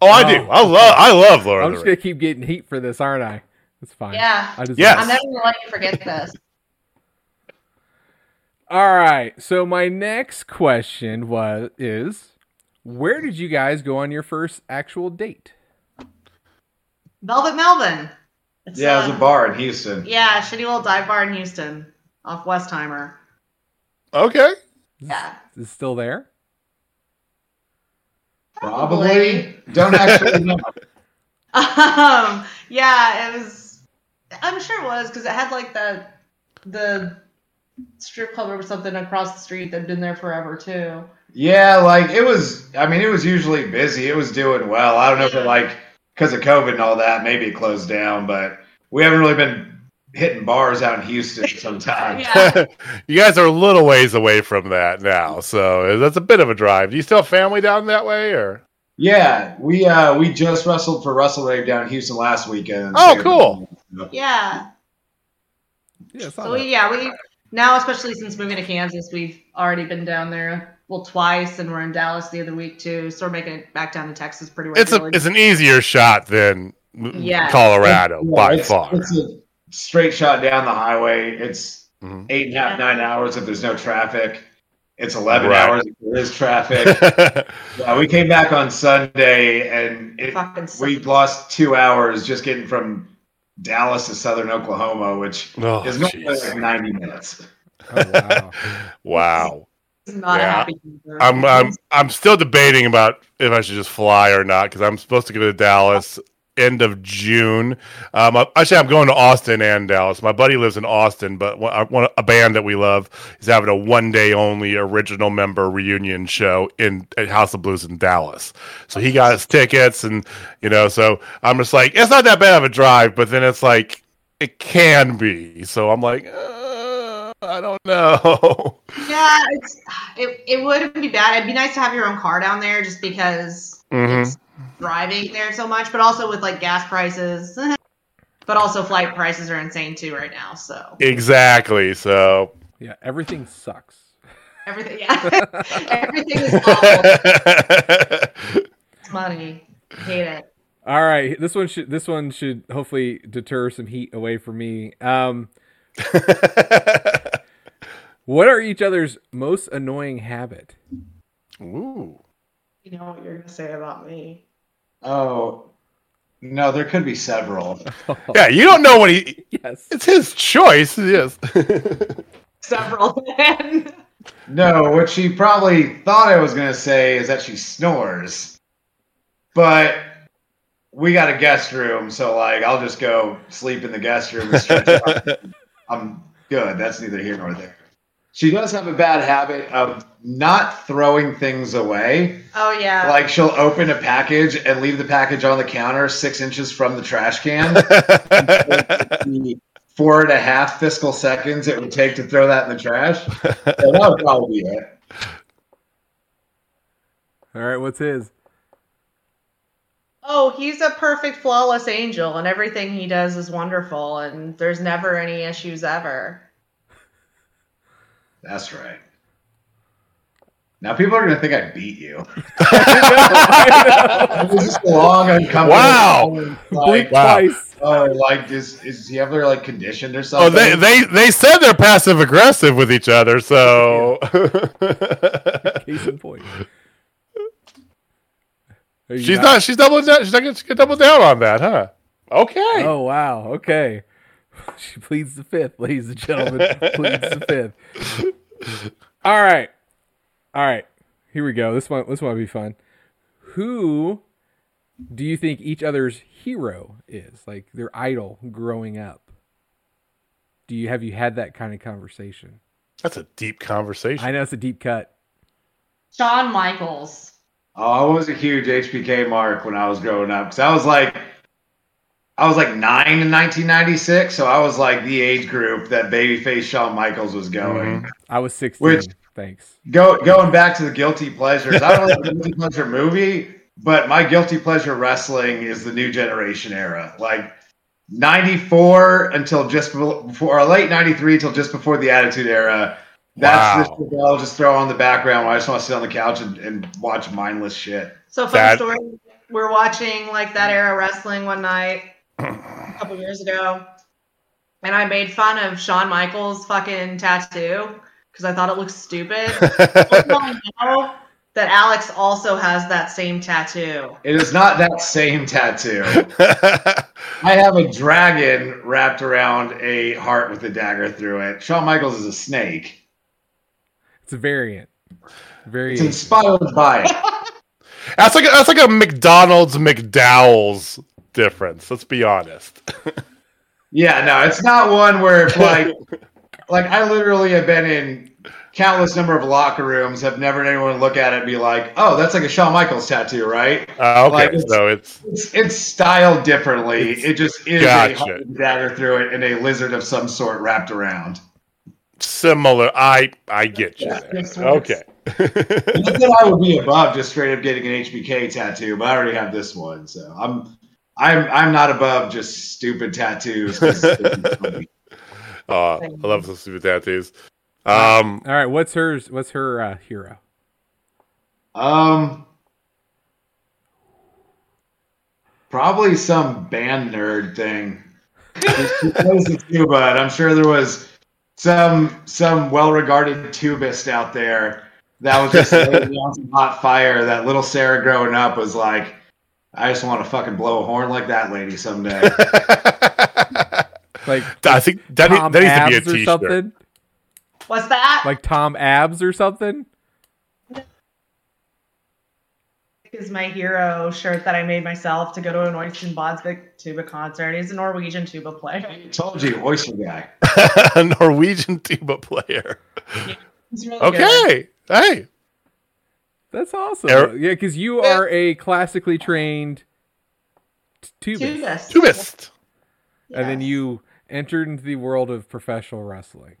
Oh, I do. Oh. I love. I love Lord I'm of just gonna Rings. keep getting heat for this, aren't I? It's fine. Yeah. I just Yes. I'm never gonna let you forget this. All right. So my next question was is where did you guys go on your first actual date? Velvet Melvin. It's, Yeah, it was uh, a bar in Houston. Yeah, shitty little dive bar in Houston, off Westheimer. Okay. Yeah. Is it still there? Probably. Don't actually know. Um, yeah, it was. I'm sure it was because it had like the the strip club or something across the street that'd been there forever too. Yeah, like it was. I mean, it was usually busy. It was doing well. I don't know if it like because of COVID and all that, maybe it closed down, but we haven't really been hitting bars out in Houston sometimes. Yeah. you guys are a little ways away from that now, so that's a bit of a drive. Do you still have family down that way, or? Yeah, we uh we just wrestled for Wrestle Rave down in Houston last weekend. Oh, cool. Yeah. Yeah, So we, yeah, we now especially since moving to Kansas, we've already been down there well twice, and we're in Dallas the other week too. So we're making it back down to Texas pretty It's a it's an easier shot than Yeah. Colorado Yeah, by it's, far. It's a straight shot down the highway. It's Mhm. eight and a half, nine hours if there's no traffic. It's eleven Right. hours if there is traffic. yeah, we came back on Sunday and it, we lost two hours just getting from Dallas to Southern Oklahoma, which oh, is normally jeez. like ninety minutes. Oh, wow. wow. It's not a Yeah. happy. I'm I'm I'm still debating about if I should just fly or not because I'm supposed to go to Dallas end of June. Um, actually, I'm going to Austin and Dallas. My buddy lives in Austin, but a band that we love is having a one day only original member reunion show in at House of Blues in Dallas. So he got his tickets, and you know, so I'm just like, it's not that bad of a drive, but then it's like it can be. So I'm like. Uh, I don't know. Yeah, it, it wouldn't be bad. It'd be nice to have your own car down there just because Mhm. driving there so much, but also with like gas prices. but also flight prices are insane too right now. So Exactly. So Yeah, everything sucks. everything yeah. everything is awful. It's money. Hate it. All right, this one should this one should hopefully deter some heat away from me. Um, what are each other's most annoying habit? Ooh. You know what you're gonna say about me. Oh no, there could be several. Yeah, you don't know what he. Yes. It's his choice. Yes. Several then. No, what she probably thought I was going to say is that she snores. But we got a guest room, so like I'll just go sleep in the guest room and stretch out. I'm good. That's neither here nor there. She does have a bad habit of not throwing things away. Oh yeah. Like she'll open a package and leave the package on the counter six inches from the trash can. She four and a half fiscal seconds it would take to throw that in the trash, so that would probably be it. All right, what's his? Oh, he's a perfect, flawless angel, and everything he does is wonderful, and there's never any issues ever. That's right. Now people are gonna think I beat you. It was just a long, uncomfortable. Wow. Like, Blink twice. oh, like is is he ever like conditioned or oh, something? Oh, something? they they they said they're passive aggressive with each other, so Case in point. She's not she's doubling down. She's not gonna double down on that, huh? Okay. Oh wow. Okay. She pleads the fifth, ladies and gentlemen. pleads the fifth. All right. All right. Here we go. This one this one will be fun. Who do you think each other's hero is? Like their idol growing up? Do you have you had that kind of conversation? That's a deep conversation. I know it's a deep cut. Shawn Michaels. Oh, I was a huge HBK mark when I was growing up because I was like, I was like nine in 1996, so I was like the age group that babyface Shawn Michaels was going. Mm-hmm. I was 16. Which- Thanks. Go going back to the guilty pleasures. I don't have a guilty pleasure movie, but my guilty pleasure wrestling is the new generation era, like. 94 until just before, or late 93 until just before the Attitude Era. That's Wow. the shit I'll just throw on the background when I just want to sit on the couch and, and watch mindless shit. So fun That- story. We're watching like that era wrestling one night a couple years ago, and I made fun of Shawn Michaels' fucking tattoo because I thought it looked stupid. I know that Alex also has that same tattoo. It is not that same tattoo. I have a dragon wrapped around a heart with a dagger through it. Shawn Michaels is a snake. It's a variant. It's inspired by it. that's like a, that's like a McDonald's McDowell's difference. Let's be honest. Yeah, no, it's not one where it's like, like I literally have been in countless number of locker rooms, have never had anyone look at it and be like, "Oh, that's like a Shawn Michaels tattoo, right?" Uh, okay, Like, it's- so it's It's, it's styled differently. it just is Gotcha. a heart with a dagger through it and a lizard of some sort wrapped around. similar. I I get you. Okay. Not that I would be above just straight up getting an HBK tattoo, but I already have this one, so I'm I'm I'm not above just stupid tattoos. it's. Uh, I love some stupid tattoos. Um, All right, what's hers? What's her uh, hero? um, probably some band nerd thing. She plays the tuba, and I'm sure there was some some well-regarded tubist out there that was just laying on some hot fire. That little Sarah growing up was like, I just want to fucking blow a horn like that lady someday. Like I think that, Tom that needs to be a Abs or t-shirt. something? What's that? Like Tom Abs or something? is my hero shirt that I made myself to go to an Oystein Baadsvik tuba concert. He's a Norwegian tuba player. I told you, oyster guy. a Norwegian tuba player. He's really good. Okay. Hey. That's awesome. Er- yeah, because you are a classically trained t- tubist, Tubist. Tubist. and then you entered into the world of professional wrestling.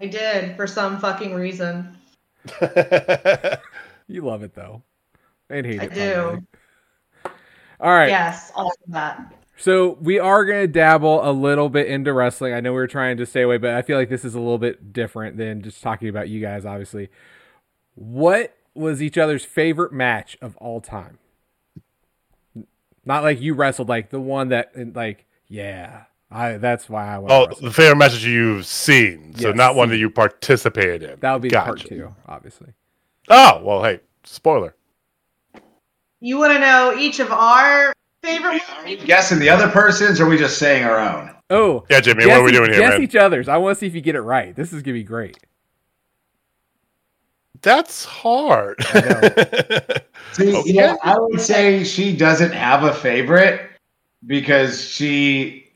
I did for some fucking reason. You love it though, and hate I it. do. probably. All right. Yes, all of that. So we are going to dabble a little bit into wrestling. I know we are trying to stay away, but I feel like this is a little bit different than just talking about you guys. Obviously, what was each other's favorite match of all time? Not like you wrestled, like the one that, like, yeah, I. That's why I want. oh, wrestle. the favorite message you've seen, so Yes, not one that you participated in. that would be part two, obviously. Oh well, hey, spoiler. You want to know each of our favorite Are you guessing the other person's, or are we just saying our own? Oh, Yeah, Jimmy, guess what are we doing here, Guess man? each other's. I want to see if you get it right. This is gonna be great. That's hard. See, Okay. yeah, I would say she doesn't have a favorite because she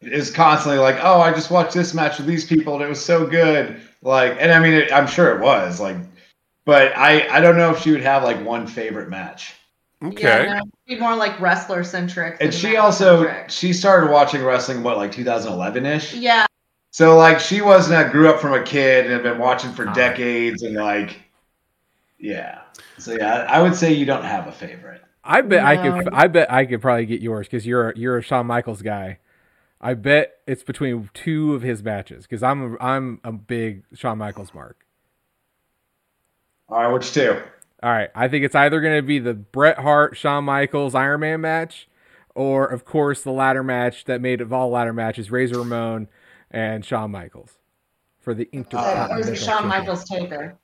is constantly like, "Oh, I just watched this match with these people and it was so good." Like, and I mean, it, I'm sure it was like, but I I don't know if she would have like one favorite match. Okay. Yeah, no, be more like wrestler centric. And she also she started watching wrestling what like 2011 ish. Yeah. So like she wasn't I grew up from a kid and had been watching for decades and like yeah. So yeah, I would say you don't have a favorite. I bet I could. I bet I could probably get yours because you're a, you're a Shawn Michaels guy. I bet it's between two of his matches because I'm a, I'm a big Shawn Michaels mark. All right, which two? All right, I think it's either going to be the Bret Hart Shawn Michaels Iron Man match, or of course the ladder match that made of all ladder matches Razor Ramon and Shawn Michaels for the Uh, Intercontinental or is it Shawn Championship. Michaels Taker?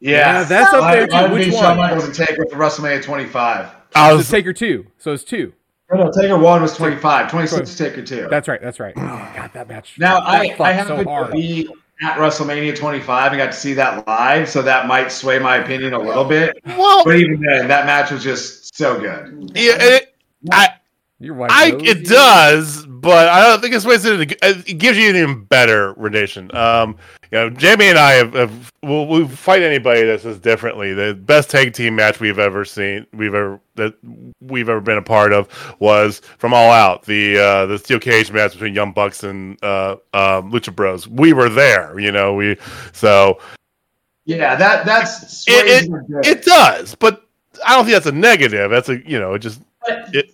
Yeah, that's up there I, too. Which be Shawn one? Michaels and Taker for WrestleMania 25. I It's was Taker two, so it's two. No, no, Taker one was 25. 26 is Taker two. That's right. That's right. Oh God, that match. Now that I, fucked I so happened hard. to be at WrestleMania 25 and got to see that live, so that might sway my opinion a little bit. well, But even then, that match was just so good. yeah, it, I, Your wife I, it you? does, but I don't think it's wasted. It gives you an even better rendition. Um, you know, Jamie and I have, have we'll, we'll fight anybody that says differently. The best tag team match we've ever seen, we've ever that we've ever been a part of was from All Out, the uh, the steel cage match between Young Bucks and uh, um, Lucha Bros. We were there, you know. We so Yeah, that that's It- sways my good. it does, but I don't think that's a negative. That's a you know, it just But it,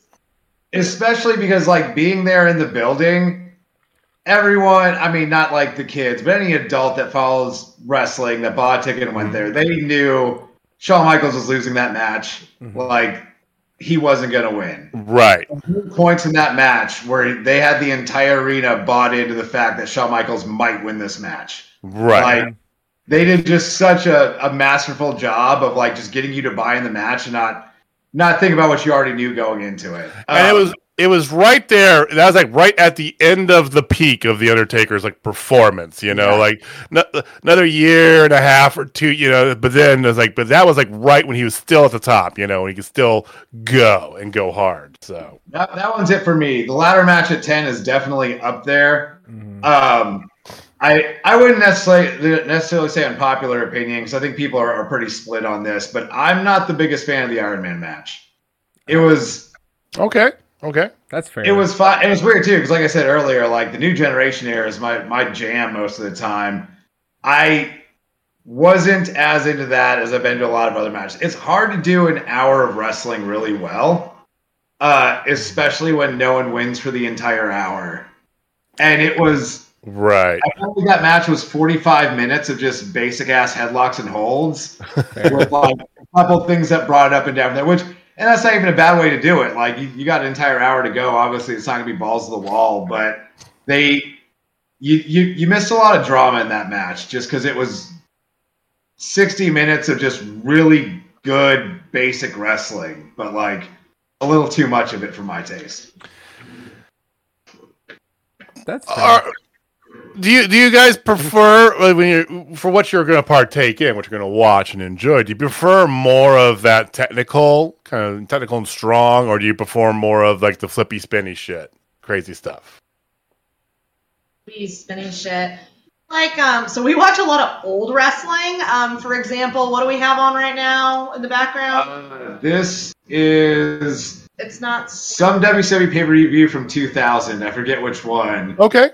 especially because like being there in the building everyone i mean not like the kids but any adult that follows wrestling that bought a ticket and went there they knew Shawn michaels was losing that match Mhm. like he wasn't going to win right. points in that match where they had the entire arena bought into the fact that Shawn michaels might win this match Right. like they did just such a, a masterful job of like just getting you to buy in the match and not not think about what you already knew going into it and it Um, was it was right there. That was like right at the end of the peak of the Undertaker's like performance. You know, Yeah. like no, another year and a half or two. You know, but then it was like, but that was like right when he was still at the top. You know, when he could still go and go hard. So That, that one's it for me. The ladder match at 10 is definitely up there. Mhm. Um, I I wouldn't necessarily necessarily say unpopular opinion because I think people are, are pretty split on this, but I'm not the biggest fan of the Iron Man match. It was okay, okay, That's fair. it was fun. It was weird too because, like I said earlier, like the new generation era is my my jam most of the time. I wasn't as into that as I've been to a lot of other matches. It's hard to do an hour of wrestling really well, uh, especially when no one wins for the entire hour. And it was right. I felt that match was 45 minutes of just basic ass headlocks and holds with like a couple things that brought it up and down there, which and that's not even a bad way to do it. Like you, you got an entire hour to go. Obviously, it's not gonna be balls to the wall, but they you you you missed a lot of drama in that match just because it was 60 minutes of just really good basic wrestling, but like a little too much of it for my taste. That's fair. Are, do you do you guys prefer when you for what you're going to partake in, what you're going to watch and enjoy? Do you prefer more of that technical kind of technical and strong, or do you prefer more of like the flippy spinny shit, crazy stuff? be spinning shit. Like, um, so we watch a lot of old wrestling. Um, for example, what do we have on right now in the background? Uh, this is it's not. some WWE pay per view from 2000. I forget which one. Okay,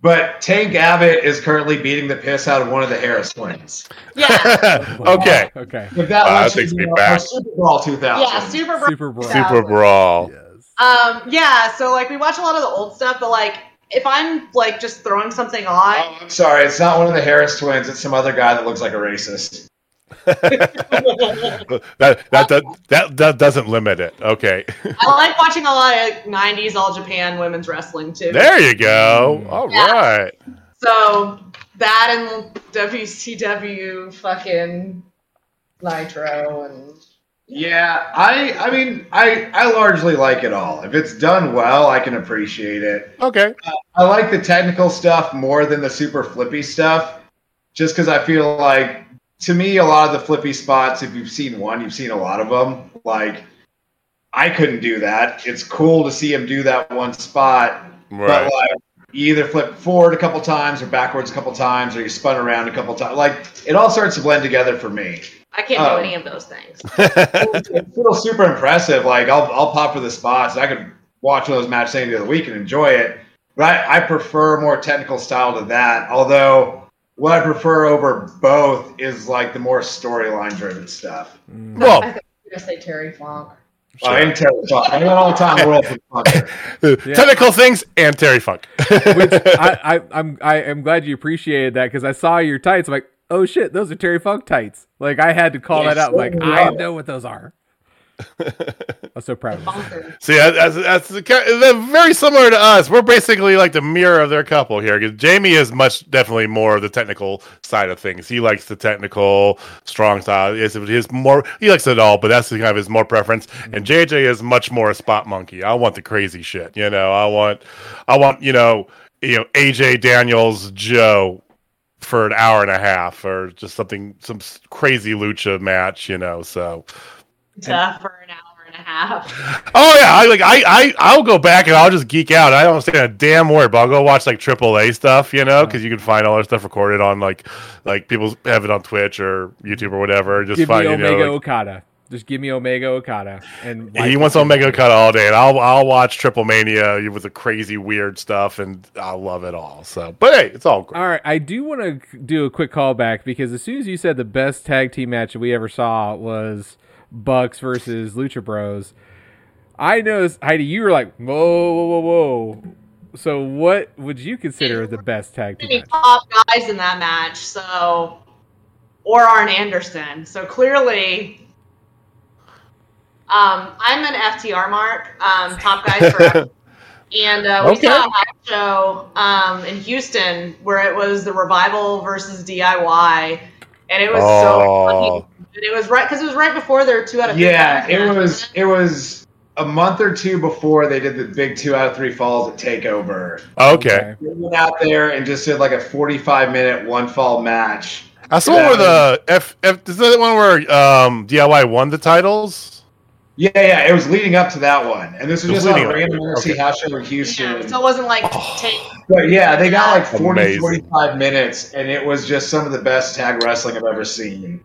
But Tank Abbott is currently beating the piss out of one of the Harris twins. Yeah, okay, Okay. If that Wow, lets that takes me know, back. or Super Brawl 2000. yeah, Super. Bra- Super Brawl. Super Brawl. Yes. Um, yeah. So like, we watch a lot of the old stuff, but like, if I'm like just throwing something on, Oh, I'm sorry, it's not one of the Harris twins. It's some other guy that looks like a racist. that, that that that that doesn't limit it. Okay, I like watching a lot of '90s All Japan women's wrestling too. there you go. Mm. All Yeah. right. So that and WCW fucking Nitro and Yeah, I I mean I I largely like it all. If it's done well, I can appreciate it. Okay. I like the technical stuff more than the super flippy stuff, just because I feel like to me a lot of the flippy spots. If you've seen one, you've seen a lot of them. Like I couldn't do that. It's cool to see him do that one spot, Right. but like you either flip forward a couple times or backwards a couple times or you spun around a couple times. Like it all starts to blend together for me. I can't Oh. do um, any of those things. it's still super impressive. Like I'll I'll pop for the spots. I could watch one of those matches any day of the week and enjoy it. But I, I prefer more technical style to that. Although what I prefer over both is like the more storyline driven stuff. Mm. Well, I think I'm gonna say Terry Funk. Well, I am Terry Funk. I'm an all time world funker. technical things and Terry Funk. Which I, I, I'm I am glad you appreciated that because I saw your tights. I'm like, oh shit, those are Terry Funk tights. Like I had to call Yeah, that out. Like oh, I well. know what those are. I'm so proud of you. See, that- that's, that's they're very similar to us. We're basically like the mirror of their couple here. Because Jamie is much definitely more of the technical side of things. He likes the technical, strong style. His, his more he likes it all, but that's kind of his more preference. And mm-hmm. JJ is much more a spot monkey. I want the crazy shit. You know, I want, I want you know, you know, AJ Daniels Joe for an hour and a half, or just something, some crazy lucha match. You know, so. Tough for an hour and a half. Oh yeah, I like I I I'll go back and I'll just geek out. I don't understand a damn word, but I'll go watch like AAA stuff, you know, because you can find all their stuff recorded on like like people have it on Twitch or YouTube or whatever. Just Give me find you Omega know. Like, Okada. Just give me Omega Okada. And he wants Omega Okada all day, and I'll I'll watch Triple Mania with the crazy weird stuff, and I love it all. So, but hey, it's all great. All right, I do want to do a quick callback because as soon as you said the best tag team match we ever saw was Bucks versus Lucha Bros, I noticed Heidi, you were like, whoa, whoa, whoa, whoa. So, what would you consider the best tag team Many match? top guys in that match, so or Arn Anderson. So clearly, um, I'm an FTR mark, um, top guys for. And uh, we Okay. saw a house show um, in Houston where it was the revival versus DIY, and it was Oh. so funny. And it was right because it was right before their two out of three Yeah, it was it was a month or two before they did the big two out of three falls at Takeover. Okay, We went out there and just did like a 45 minute one fall match. I saw where the F F is that the one where um DIY won the titles. Yeah, yeah, it was leading up to that one, and this was was just on a random NXT okay. house show in Houston. Yeah, so it wasn't like Oh. take But yeah, they got like 40, Amazing. 45 minutes, and it was just some of the best tag wrestling I've ever seen.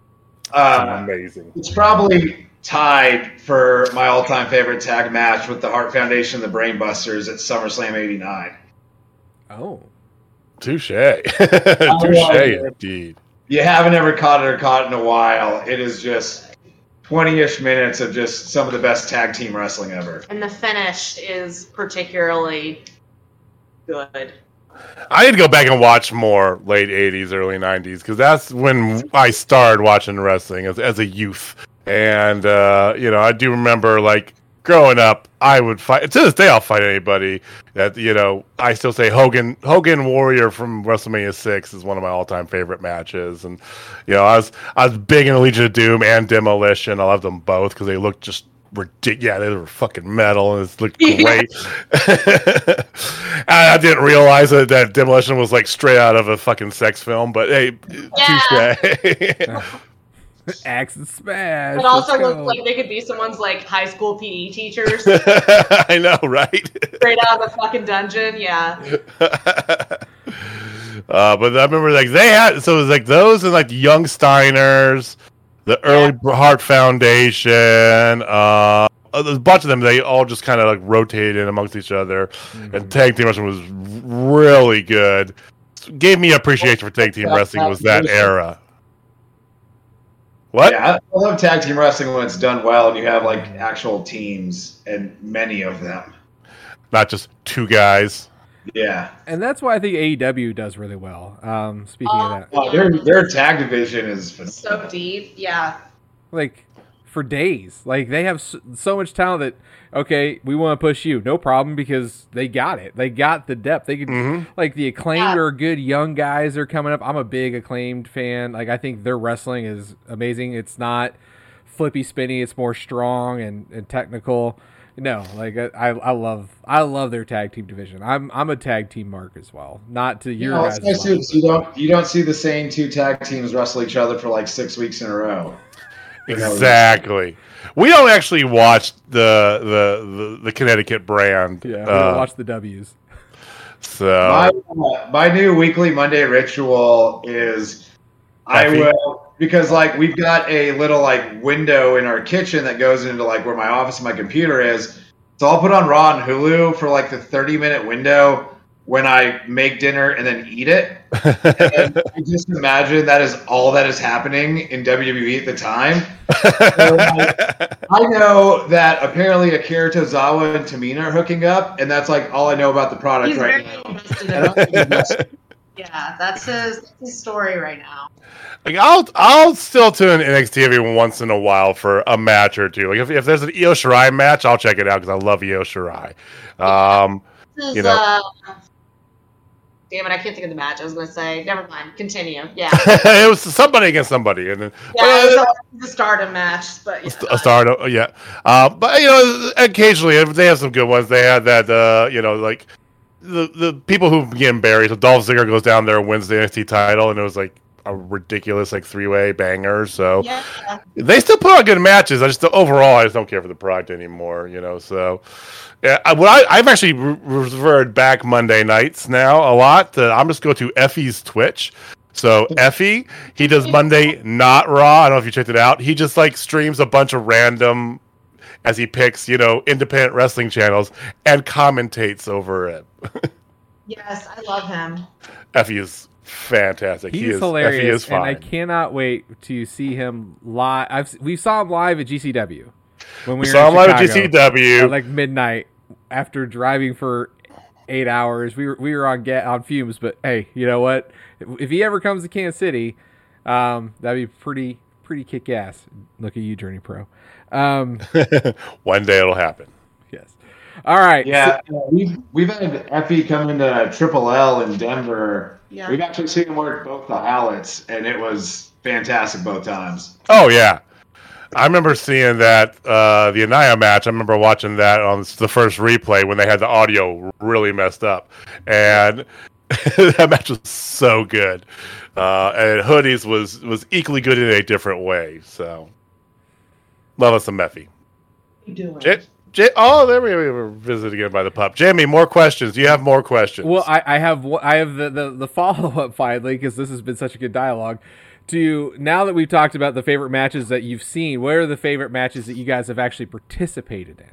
Uh, Amazing. it's probably tied for my all time favorite tag match with the Heart Foundation and the Brainbusters at SummerSlam 89. Oh. Touche. Touche indeed. you haven't ever caught it or caught it in a while, it is just 20 ish minutes of just some of the best tag team wrestling ever. and the finish is particularly good. I need to go back and watch more late '80s, early '90s because that's when I started watching wrestling as, as a youth. And uh, you know, I do remember like growing up, I would fight. To this day, I'll fight anybody. That you know, I still say Hogan Hogan Warrior from WrestleMania Six is one of my all-time favorite matches. And you know, I was I was big in Legion of Doom and Demolition. I loved them both because they looked just ridiculous. Yeah, they were fucking metal and it looked great. I, I didn't realize that, that Demolition was like straight out of a fucking sex film, but hey, Yeah. touche. Axe and smash. It also looks like they could be someone's like high school PE teachers I know, right? straight out of the fucking dungeon. Yeah. uh, but I remember like they had so it was like those and like Young Steiners, the early Heart Foundation, uh, a bunch of them. They all just kind of like rotated in amongst each other, and tag team wrestling was really good. Gave me appreciation for tag team wrestling was that era. What? Yeah, I I love tag team wrestling when it's done well and you have like actual teams and many of them. Not just two guys. Yeah. And that's why I think AEW does really well. Um, speaking of that, Oh, their their tag division is So deep. Yeah. like for days, like they have so, so much talent that okay, we want to push you, no problem, because they got it. They got the depth. They could Mhm. like the acclaimed Yeah. are good young guys are coming up. I'm a big acclaimed fan. Like I think their wrestling is amazing. It's not flippy spinny. It's more strong and, and technical. No, like I, I I love I love their tag team division. I'm I'm a tag team mark as well. Not to your No, guys. nice too, 'cause you don't you don't see the same two tag teams wrestle each other for like six weeks in a row. Exactly. We don't actually watch the the the, the Connecticut brand. Yeah, we uh, don't watch the W's. so My, uh, my new weekly Monday ritual is I will because like we've got a little like window in our kitchen that goes into like where my office and my computer is. So I'll put on Raw and Hulu for like the 30 minute window when I make dinner and then eat it. And I just imagine that is all that is happening in WWE at the time. I know that apparently Akira Tozawa and Tamina are hooking up, and that's like all I know about the product He's right now. invested I in don't think it's- Yeah, that's his, that's his story right now. Like I'll I'll still tune in NXT every once in a while for a match or two. Like if, if there's an Io Shirai match, I'll check it out because I love Io Shirai. Um, This is, You know. uh, damn it, I can't think of the match. I was going to say, never mind. Continue. Yeah. it was somebody against somebody, and then Yeah, it was a, the stardom match, but yeah. a start. uh, Yeah, uh, but you know, occasionally they have some good ones. They had that, uh, you know, like the the people who getting buried. So Dolph Ziggler goes down there and wins the NXT title, and it was like a ridiculous like three way banger. So Yeah. they still put on good matches. I just overall, I just don't care for the product anymore. You know, so yeah. I, what I, I've actually re- reverted back Monday nights now a lot. To, I'm just go to Effy's Twitch. So Effy, he does Monday not Raw. I don't know if you checked it out. He just like streams a bunch of random as he picks, you know, independent wrestling channels and commentates over it. Yes, I love him. Effy is fantastic. he He's is hilarious, Effy is and I cannot wait to see him live. I've we saw him live at GCW when we, We saw in him live at GCW. at like midnight after driving for eight hours. We were we were on get on fumes, but hey, you know what? If he ever comes to Kansas City, um, that'd be pretty pretty kick ass. Look at you, Journey Pro. Um, One day it'll happen. yes. All right. Yeah, uh, we've we've had Effy come into Triple L in Denver. Yeah. We've actually seen him work both the outlets, and it was fantastic both times. Oh yeah, I remember seeing that uh, the Anaya match. I remember watching that on the first replay when they had the audio really messed up, and that match was so good. Uh, and Hoodies was was equally good in a different way. So love us some Meffy. you doing? J- J- oh, there we we were visited again by the pup. Jamie, more questions? Do you have more questions? Well, I, I have I have the the, the follow up finally because this has been such a good dialogue. To now that we've talked about the favorite matches that you've seen, what are the favorite matches that you guys have actually participated in?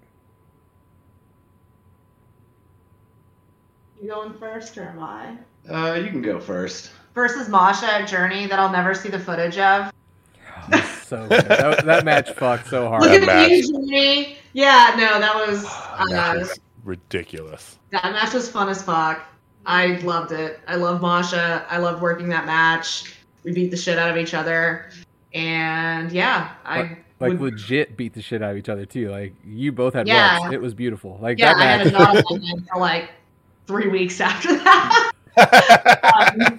You going first or am I? Uh, you can go first. Versus Masha at Journey that I'll never see the footage of. So good. that, that match fucked so hard. Look at match. you, Journey. Yeah, no, that was that uh, was ridiculous. that match was fun as fuck. I loved it. I love Masha. I loved working that match. We beat the shit out of each other, and yeah, I Like would- legit beat the shit out of each other too. Like you both had Yeah. belts. It was beautiful. Like yeah, I that had a match. knot on my head for like three weeks after that. Um,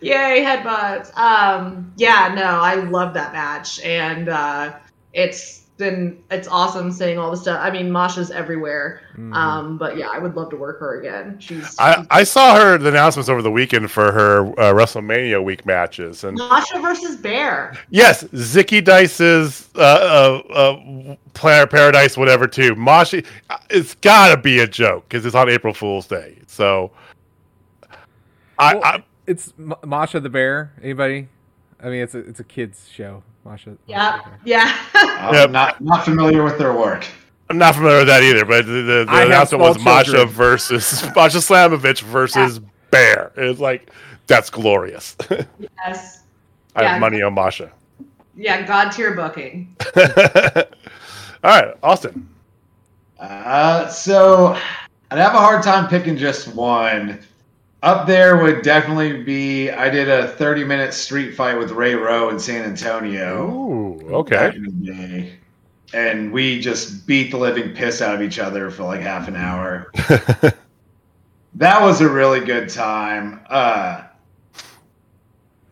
Yay, headbutts. Um, yeah, no, I love that match, and uh, it's been it's awesome seeing all the stuff. I mean, Masha's everywhere. Mhm. Um, but yeah, I would love to work her again. She's, I, I saw her the announcements over the weekend for her uh, WrestleMania week matches, and Masha versus Bear. yes, Zicky Dice's uh, uh, uh, Player Paradise, whatever. Too, Mashi, it's got to be a joke because it's on April Fool's Day. So, I, Well, I it's M- Masha the Bear. Anybody? I mean, it's a it's a kids show. Masha. Masha Yeah, the yeah. I'm Yep. not not familiar with their work. I'm not familiar with that either. But the, the, I the announcement was small Masha versus Masha Slamovich versus Bear. It's like that's glorious. yes. I Yeah. have money on Masha. Yeah, God tier booking. All right, Austin. Uh, so I'd have a hard time picking just one. Up there would definitely be I did a 30 minute street fight with Ray Rowe in San Antonio. Ooh, okay. in the day. And we just beat the living piss out of each other for like half an hour. that was a really good time. Uh,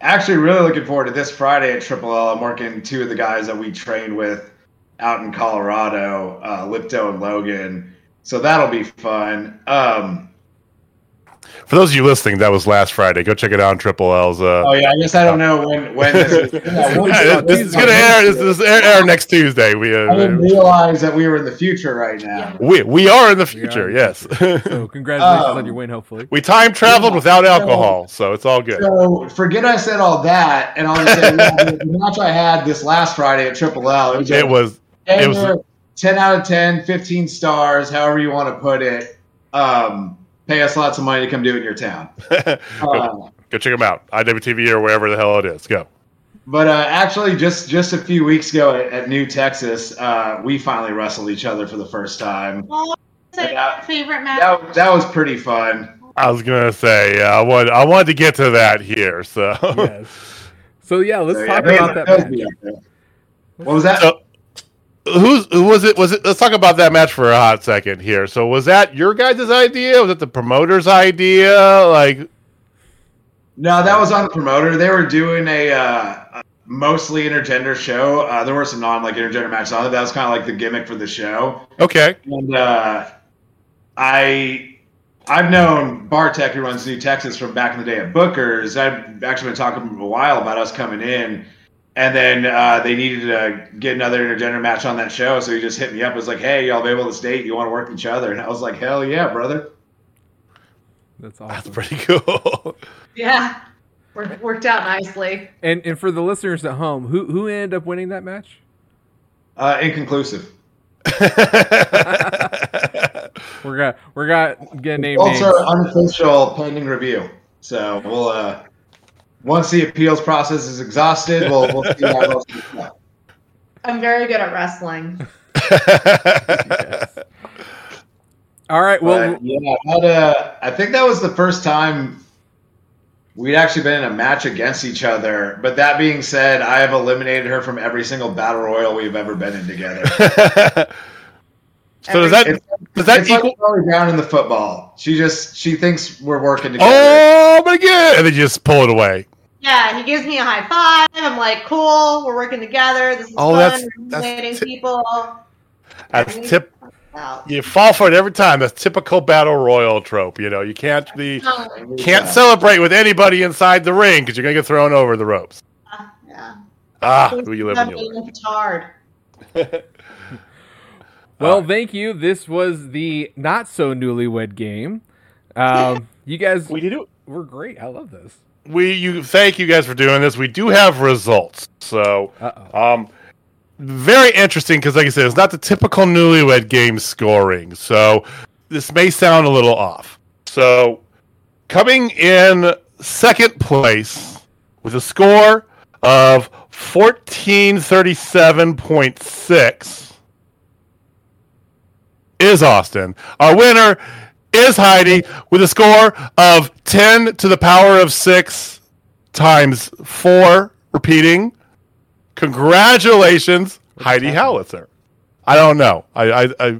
actually, really looking forward to this Friday at Triple L. I'm working two of the guys that we trained with out in Colorado, uh, Lipto and Logan. So that'll be fun. Um, For those of you listening, that was last Friday. Go check it out on Triple L's. Uh, Oh yeah, I guess I don't know when when this is. Yeah, this, this is gonna air. This is air, air next Tuesday. We I didn't uh, realize that we were in the future right now. we we are in the future. Yes, So congratulations Um, on your win. Hopefully, we time traveled without alcohol, so it's all good. So forget I said all that, and I'll say yeah, the the match I had this last Friday at Triple L. It was, It was 10, it was- 10 out of 10, 15 stars, however you want to put it. Um, pay us lots of money to come do it in your town. go, Uh, go check them out. IWTV or wherever the hell it is. Go. but uh, actually, just just a few weeks ago at, at New Texas, uh, we finally wrestled each other for the first time. Oh, that favorite match? That, that was pretty fun. I was gonna say uh, I want I wanted to get to that here. So yes. So yeah, let's So, talk those- about that match. be up there. What was that? So, who's who was it? Was it? Let's talk about that match for a hot second here. So, was that your guys' idea? Was it the promoter's idea? Like, No, that was on the promoter. They were doing a uh, mostly intergender show. Uh, there were some non like intergender matches on it. That was kind of like the gimmick for the show. okay, And uh, I, I've known Bartek, who runs New Texas, from back in the day at Booker's. I've actually been talking a while about us coming in. And then uh, they needed to get another intergender match on that show, so he just hit me up. It was like, "Hey, y'all be able to date? You want to work each other?" And I was like, "Hell yeah, brother!" That's awesome. that's pretty cool. Yeah, worked, worked out nicely. And and for the listeners at home, who who ended up winning that match? Uh, inconclusive. We're gonna we're gonna get name Also, names. unofficial pending review. So we'll uh, once the appeals process is exhausted, we'll we'll see how else we go. I'm very good at wrestling. All right. Well, But, yeah, that, uh, I think that was the first time we'd actually been in a match against each other. But that being said, I have eliminated her from every single battle royal we've ever been in together. so does that It's, does that it's equal? like Charlie Brown in the football. She just she thinks we're working together. Oh my god! And then you just pull it away. Yeah, he gives me a high five. I'm like, cool, we're working together. This is Oh, fun. that's- We're that's eliminating ti- people. That's tip. You fall for it every time. That's typical battle royal trope. You know, you can't be Oh, can't celebrate with anybody inside the ring because you're gonna get thrown over the ropes. yeah. Ah, who you live and you Being learn. petard. well, thank you. This was the not so newlywed game. Um, you guys We did it. We're great. I love this. We you thank you guys for doing this. We do have results, so Uh oh. um, very interesting because, like I said, it's not the typical newlywed game scoring. So this may sound a little off. So coming in second place with a score of fourteen thirty seven point six is Austin. Our winner is Heidi with a score of 10 to the power of 6 times 4 repeating. Congratulations, Heidi Howitzer. I don't know. I, I, I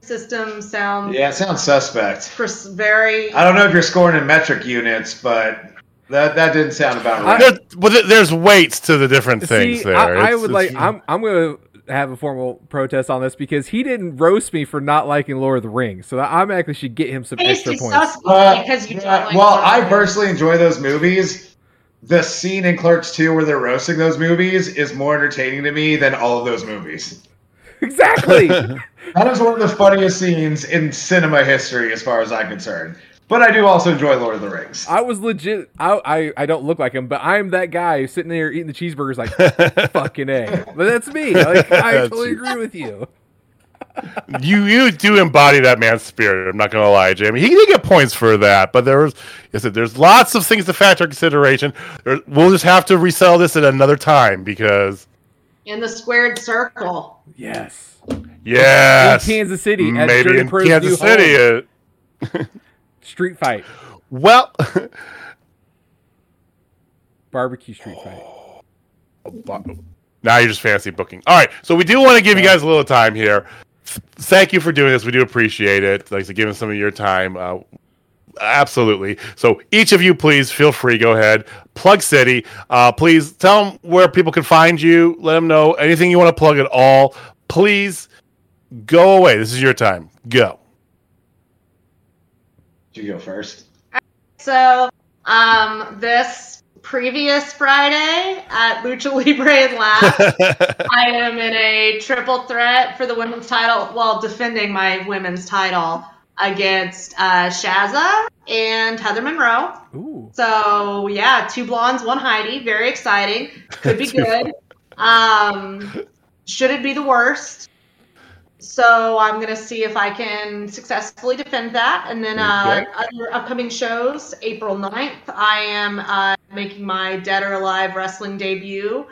System sounds Yeah, it sounds suspect. pers- very. I don't know if you're scoring in metric units, but that that didn't sound about right. there, well, there's weights to the different things there. I, I would like. I'm I'm gonna have a formal protest on this because he didn't roast me for not liking Lord of the Rings, so I'm actually should get him some Taste extra points. Uh, because you yeah, don't like well, I personally enjoy those movies. The scene in Clerks 2 where they're roasting those movies is more entertaining to me than all of those movies. Exactly. That is one of the funniest scenes in cinema history, as far as I'm concerned. But I do also enjoy Lord of the Rings. I was legit. I, I I don't look like him, but I'm that guy sitting there eating the cheeseburgers like fucking a. But that's me. Like I That's totally you. agree with you. you you do embody that man's spirit. I'm not gonna lie, Jamie. He did get points for that, but there's I said there's lots of things to factor in consideration. There, we'll just have to resell this at another time because in the squared circle. Yes. yes, In Kansas City maybe Journey in Pro's Kansas new City. Street fight, well, barbecue street fight. now you're just fancy booking. All right, so we do want to give you guys a little time here. Thank you for doing this. We do appreciate it. Like to give us some of your time. Uh, absolutely. So each of you, please feel free. Go ahead. Plug City. Uh, please tell them where people can find you. Let them know anything you want to plug at all. Please go away. This is your time. Go. You go first. So, um, this previous Friday at Lucha Libre and Laugh, I am in a triple threat for the women's title, while defending my women's title against uh, Shazza and Heather Monroe. Ooh. So yeah, two blondes, one Heidi. Very exciting. Could be good. Um, should it be the worst? So I'm gonna see if I can successfully defend that. And then uh, Okay. other upcoming shows, April 9th, I am uh, making my Dead or Alive wrestling debut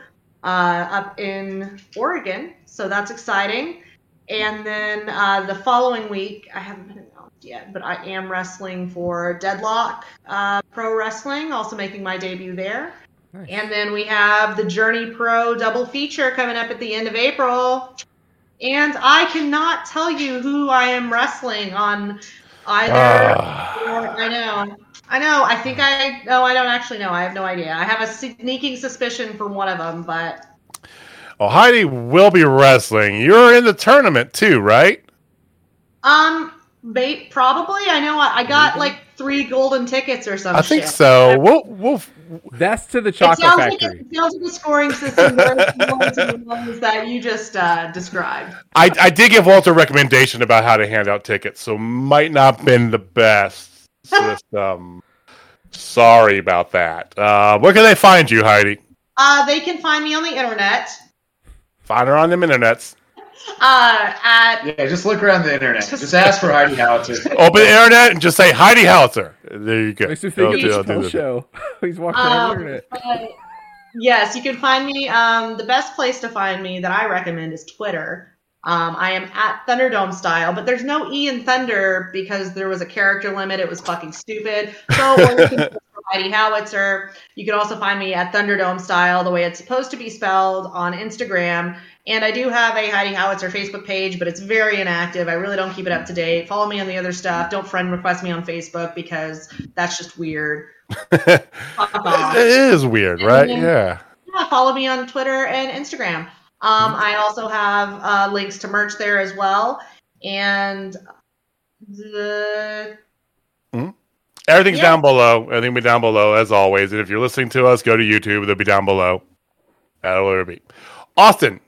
uh, up in Oregon. So that's exciting. And then uh, the following week, I haven't been announced yet, but I am wrestling for Deadlock uh, Pro Wrestling, also making my debut there. Nice. And then we have the Journey Pro double feature coming up at the end of April. And I cannot tell you who I am wrestling on either. Ah. or, I know. I know. I think I. No, I don't actually know. I have no idea. I have a sneaking suspicion for one of them, but well, Heidi will be wrestling. You're in the tournament too, right? um, may, probably. I know. I, I got like three golden tickets or something. I think so. We'll we'll That's to the It chocolate sounds, like factory. it sounds like a scoring system very similar to the ones that you just uh, described. I, I did give Walter a recommendation about how to hand out tickets, so might not have been the best system. Sorry about that. Uh, where can they find you, Heidi? Uh, they can find me on the internet Find her on them internets. Uh, at Yeah, just look around the internet. Just ask for Heidi Howitzer. Open the internet and just say Heidi Howitzer. There you go. Makes me think of the they'll do Chappelle that. show. He's walking on the Um, internet. but yes, you can find me. Um, the best place to find me that I recommend is Twitter. Um, I am at Thunderdome style, but there's no E in Thunder because there was a character limit. It was fucking stupid. So or you can search for Heidi Howitzer. You can also find me at Thunderdome style, the way it's supposed to be spelled on Instagram. And I do have a Heidi Howitzer Facebook page, but it's very inactive. I really don't keep it up to date. Follow me on the other stuff. Don't friend request me on Facebook because that's just weird. It is weird, right? Then- Yeah. Yeah, follow me on Twitter and Instagram. Um, I also have uh, links to merch there as well. And the Everything's Yeah. down below. Everything will be down below as always. And if you're listening to us, go to YouTube. They'll be down below. That'll be. Austin.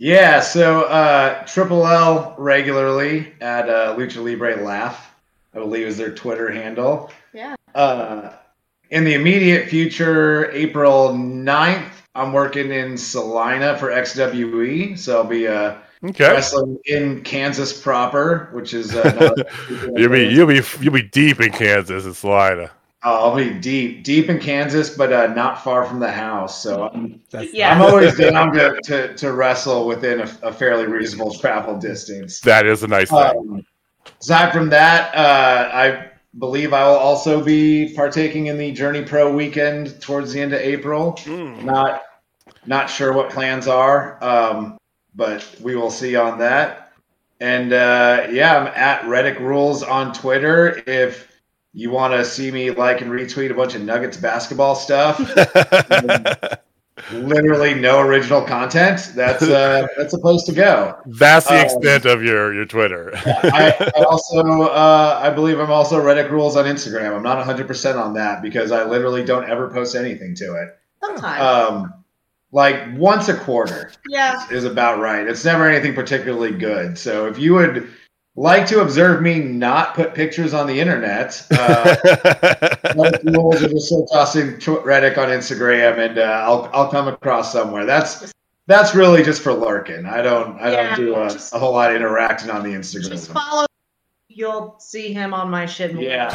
Yeah, so uh, Triple L regularly at uh, Lucha Libre Laugh, I believe is their Twitter handle. Yeah. Uh, in the immediate future, April 9th, I'm working in Salina for XWE. So I'll be uh, Okay. wrestling in Kansas proper, which is. Uh, You'll be you'll be you'll be deep in Kansas and Salina. I'll be deep, deep in Kansas, but uh, not far from the house. So I'm, Yeah. I'm always down to, to, to wrestle within a, a fairly reasonable travel distance. That is a nice thing. Um, aside from that, uh, I believe I will also be partaking in the Journey Pro weekend towards the end of April. Mm. Not not sure what plans are, um, but we will see on that. And uh, yeah, I'm at Reddick Rules on Twitter. If you want to see me like and retweet a bunch of Nuggets basketball stuff, literally no original content. That's uh, that's a place to go. That's the Um, extent of your your Twitter. I, I also, uh, I believe I'm also Reddick Rules on Instagram. I'm not 100% on that because I literally don't ever post anything to it. sometimes. Um, like once a quarter yeah. is about right. It's never anything particularly good. So if you would like to observe me not put pictures on the internet, uh, Reddick Rules or just start tossing Reddick on Instagram, and uh, I'll I'll come across somewhere. That's that's really just for lurking. I don't I Yeah, don't do a, just- a whole lot of interacting on the Instagram. Just follow. You'll see him on my shit. Yeah.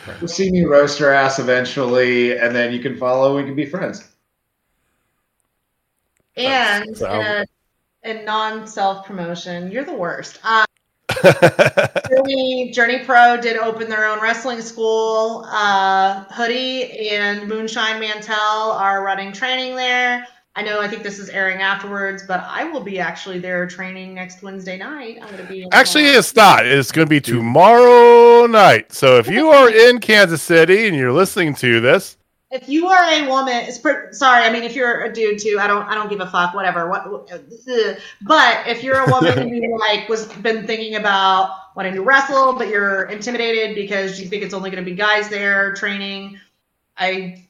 You'll see me roast her ass eventually, and then you can follow. We can be friends. And So- in, a, in non self promotion, you're the worst. Uh, Journey, Journey Pro did open their own wrestling school. Uh, Hoodie and Moonshine Mantel are running training there. I know. I think this is airing afterwards, but I will be actually there training next Wednesday night. I'm going to be Actually, it's not. It's going to be tomorrow night. So if you are in Kansas City and you're listening to this, if you are a woman, it's per, sorry. I mean, if you're a dude too, I don't, I don't give a fuck. Whatever. What? ugh. but if you're a woman who like was been thinking about wanting to wrestle, but you're intimidated because you think it's only going to be guys there training, I.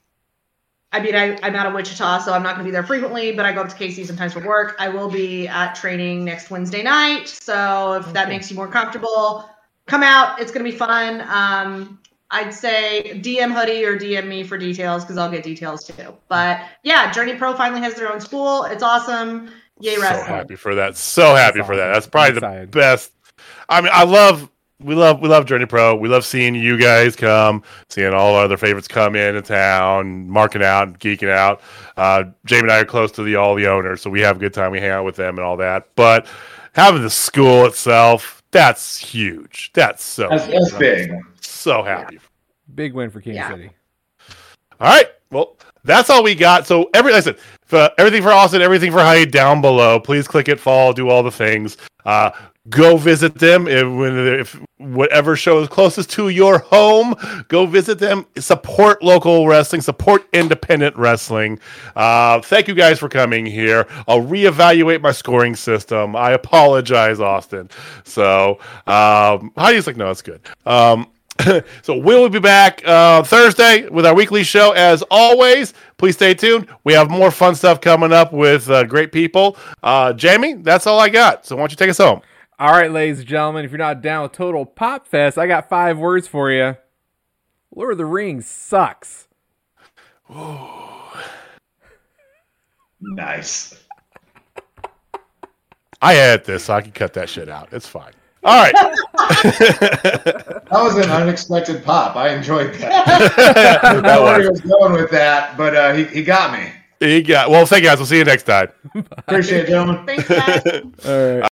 I mean, I, I'm out of Wichita, so I'm not going to be there frequently, but I go up to KC sometimes for work. I will be at training next Wednesday night, so if that makes you more comfortable, come out. It's going to be fun. Um, I'd say DM Hoodie or DM me for details because I'll get details too. But yeah, Journey Pro finally has their own school. It's awesome. Yay, so wrestling. happy for that. So happy That's for that. That's probably the best. I mean, I love we love we love Journey Pro. We love seeing you guys come, seeing all our other favorites come into town, marking out, geeking out. Uh, Jamie and I are close to the all the owners, so we have a good time. We hang out with them and all that. But having the school itself, that's huge. That's so That's, that's big. So happy. Big win for King Yeah. City. All right. Well, that's all we got. So every I said, for everything for Austin, everything for Hyde down below. Please click it, follow, do all the things. Uh, go visit them if, if whatever show is closest to your home. Go visit them. Support local wrestling. Support independent wrestling. Uh, thank you guys for coming here. I'll reevaluate my scoring system. I apologize, Austin. So um, Heidi's like, no, it's good. Um, so we'll be back uh, Thursday with our weekly show. As always, please stay tuned. We have more fun stuff coming up with uh, great people. Uh, Jamie, that's all I got. So why don't you take us home? All right, ladies and gentlemen, if you're not down with Total Pop Fest, I got five words for you. Lord of the Rings sucks. Nice. I edit this, so I can cut that shit out. It's fine. All right. That was an unexpected pop. I enjoyed that. I that don't know where he was. was going with that, but uh, he, he got me. You got, well, thank you guys. We'll see you next time. Appreciate it, gentlemen. Thanks, guys. All right.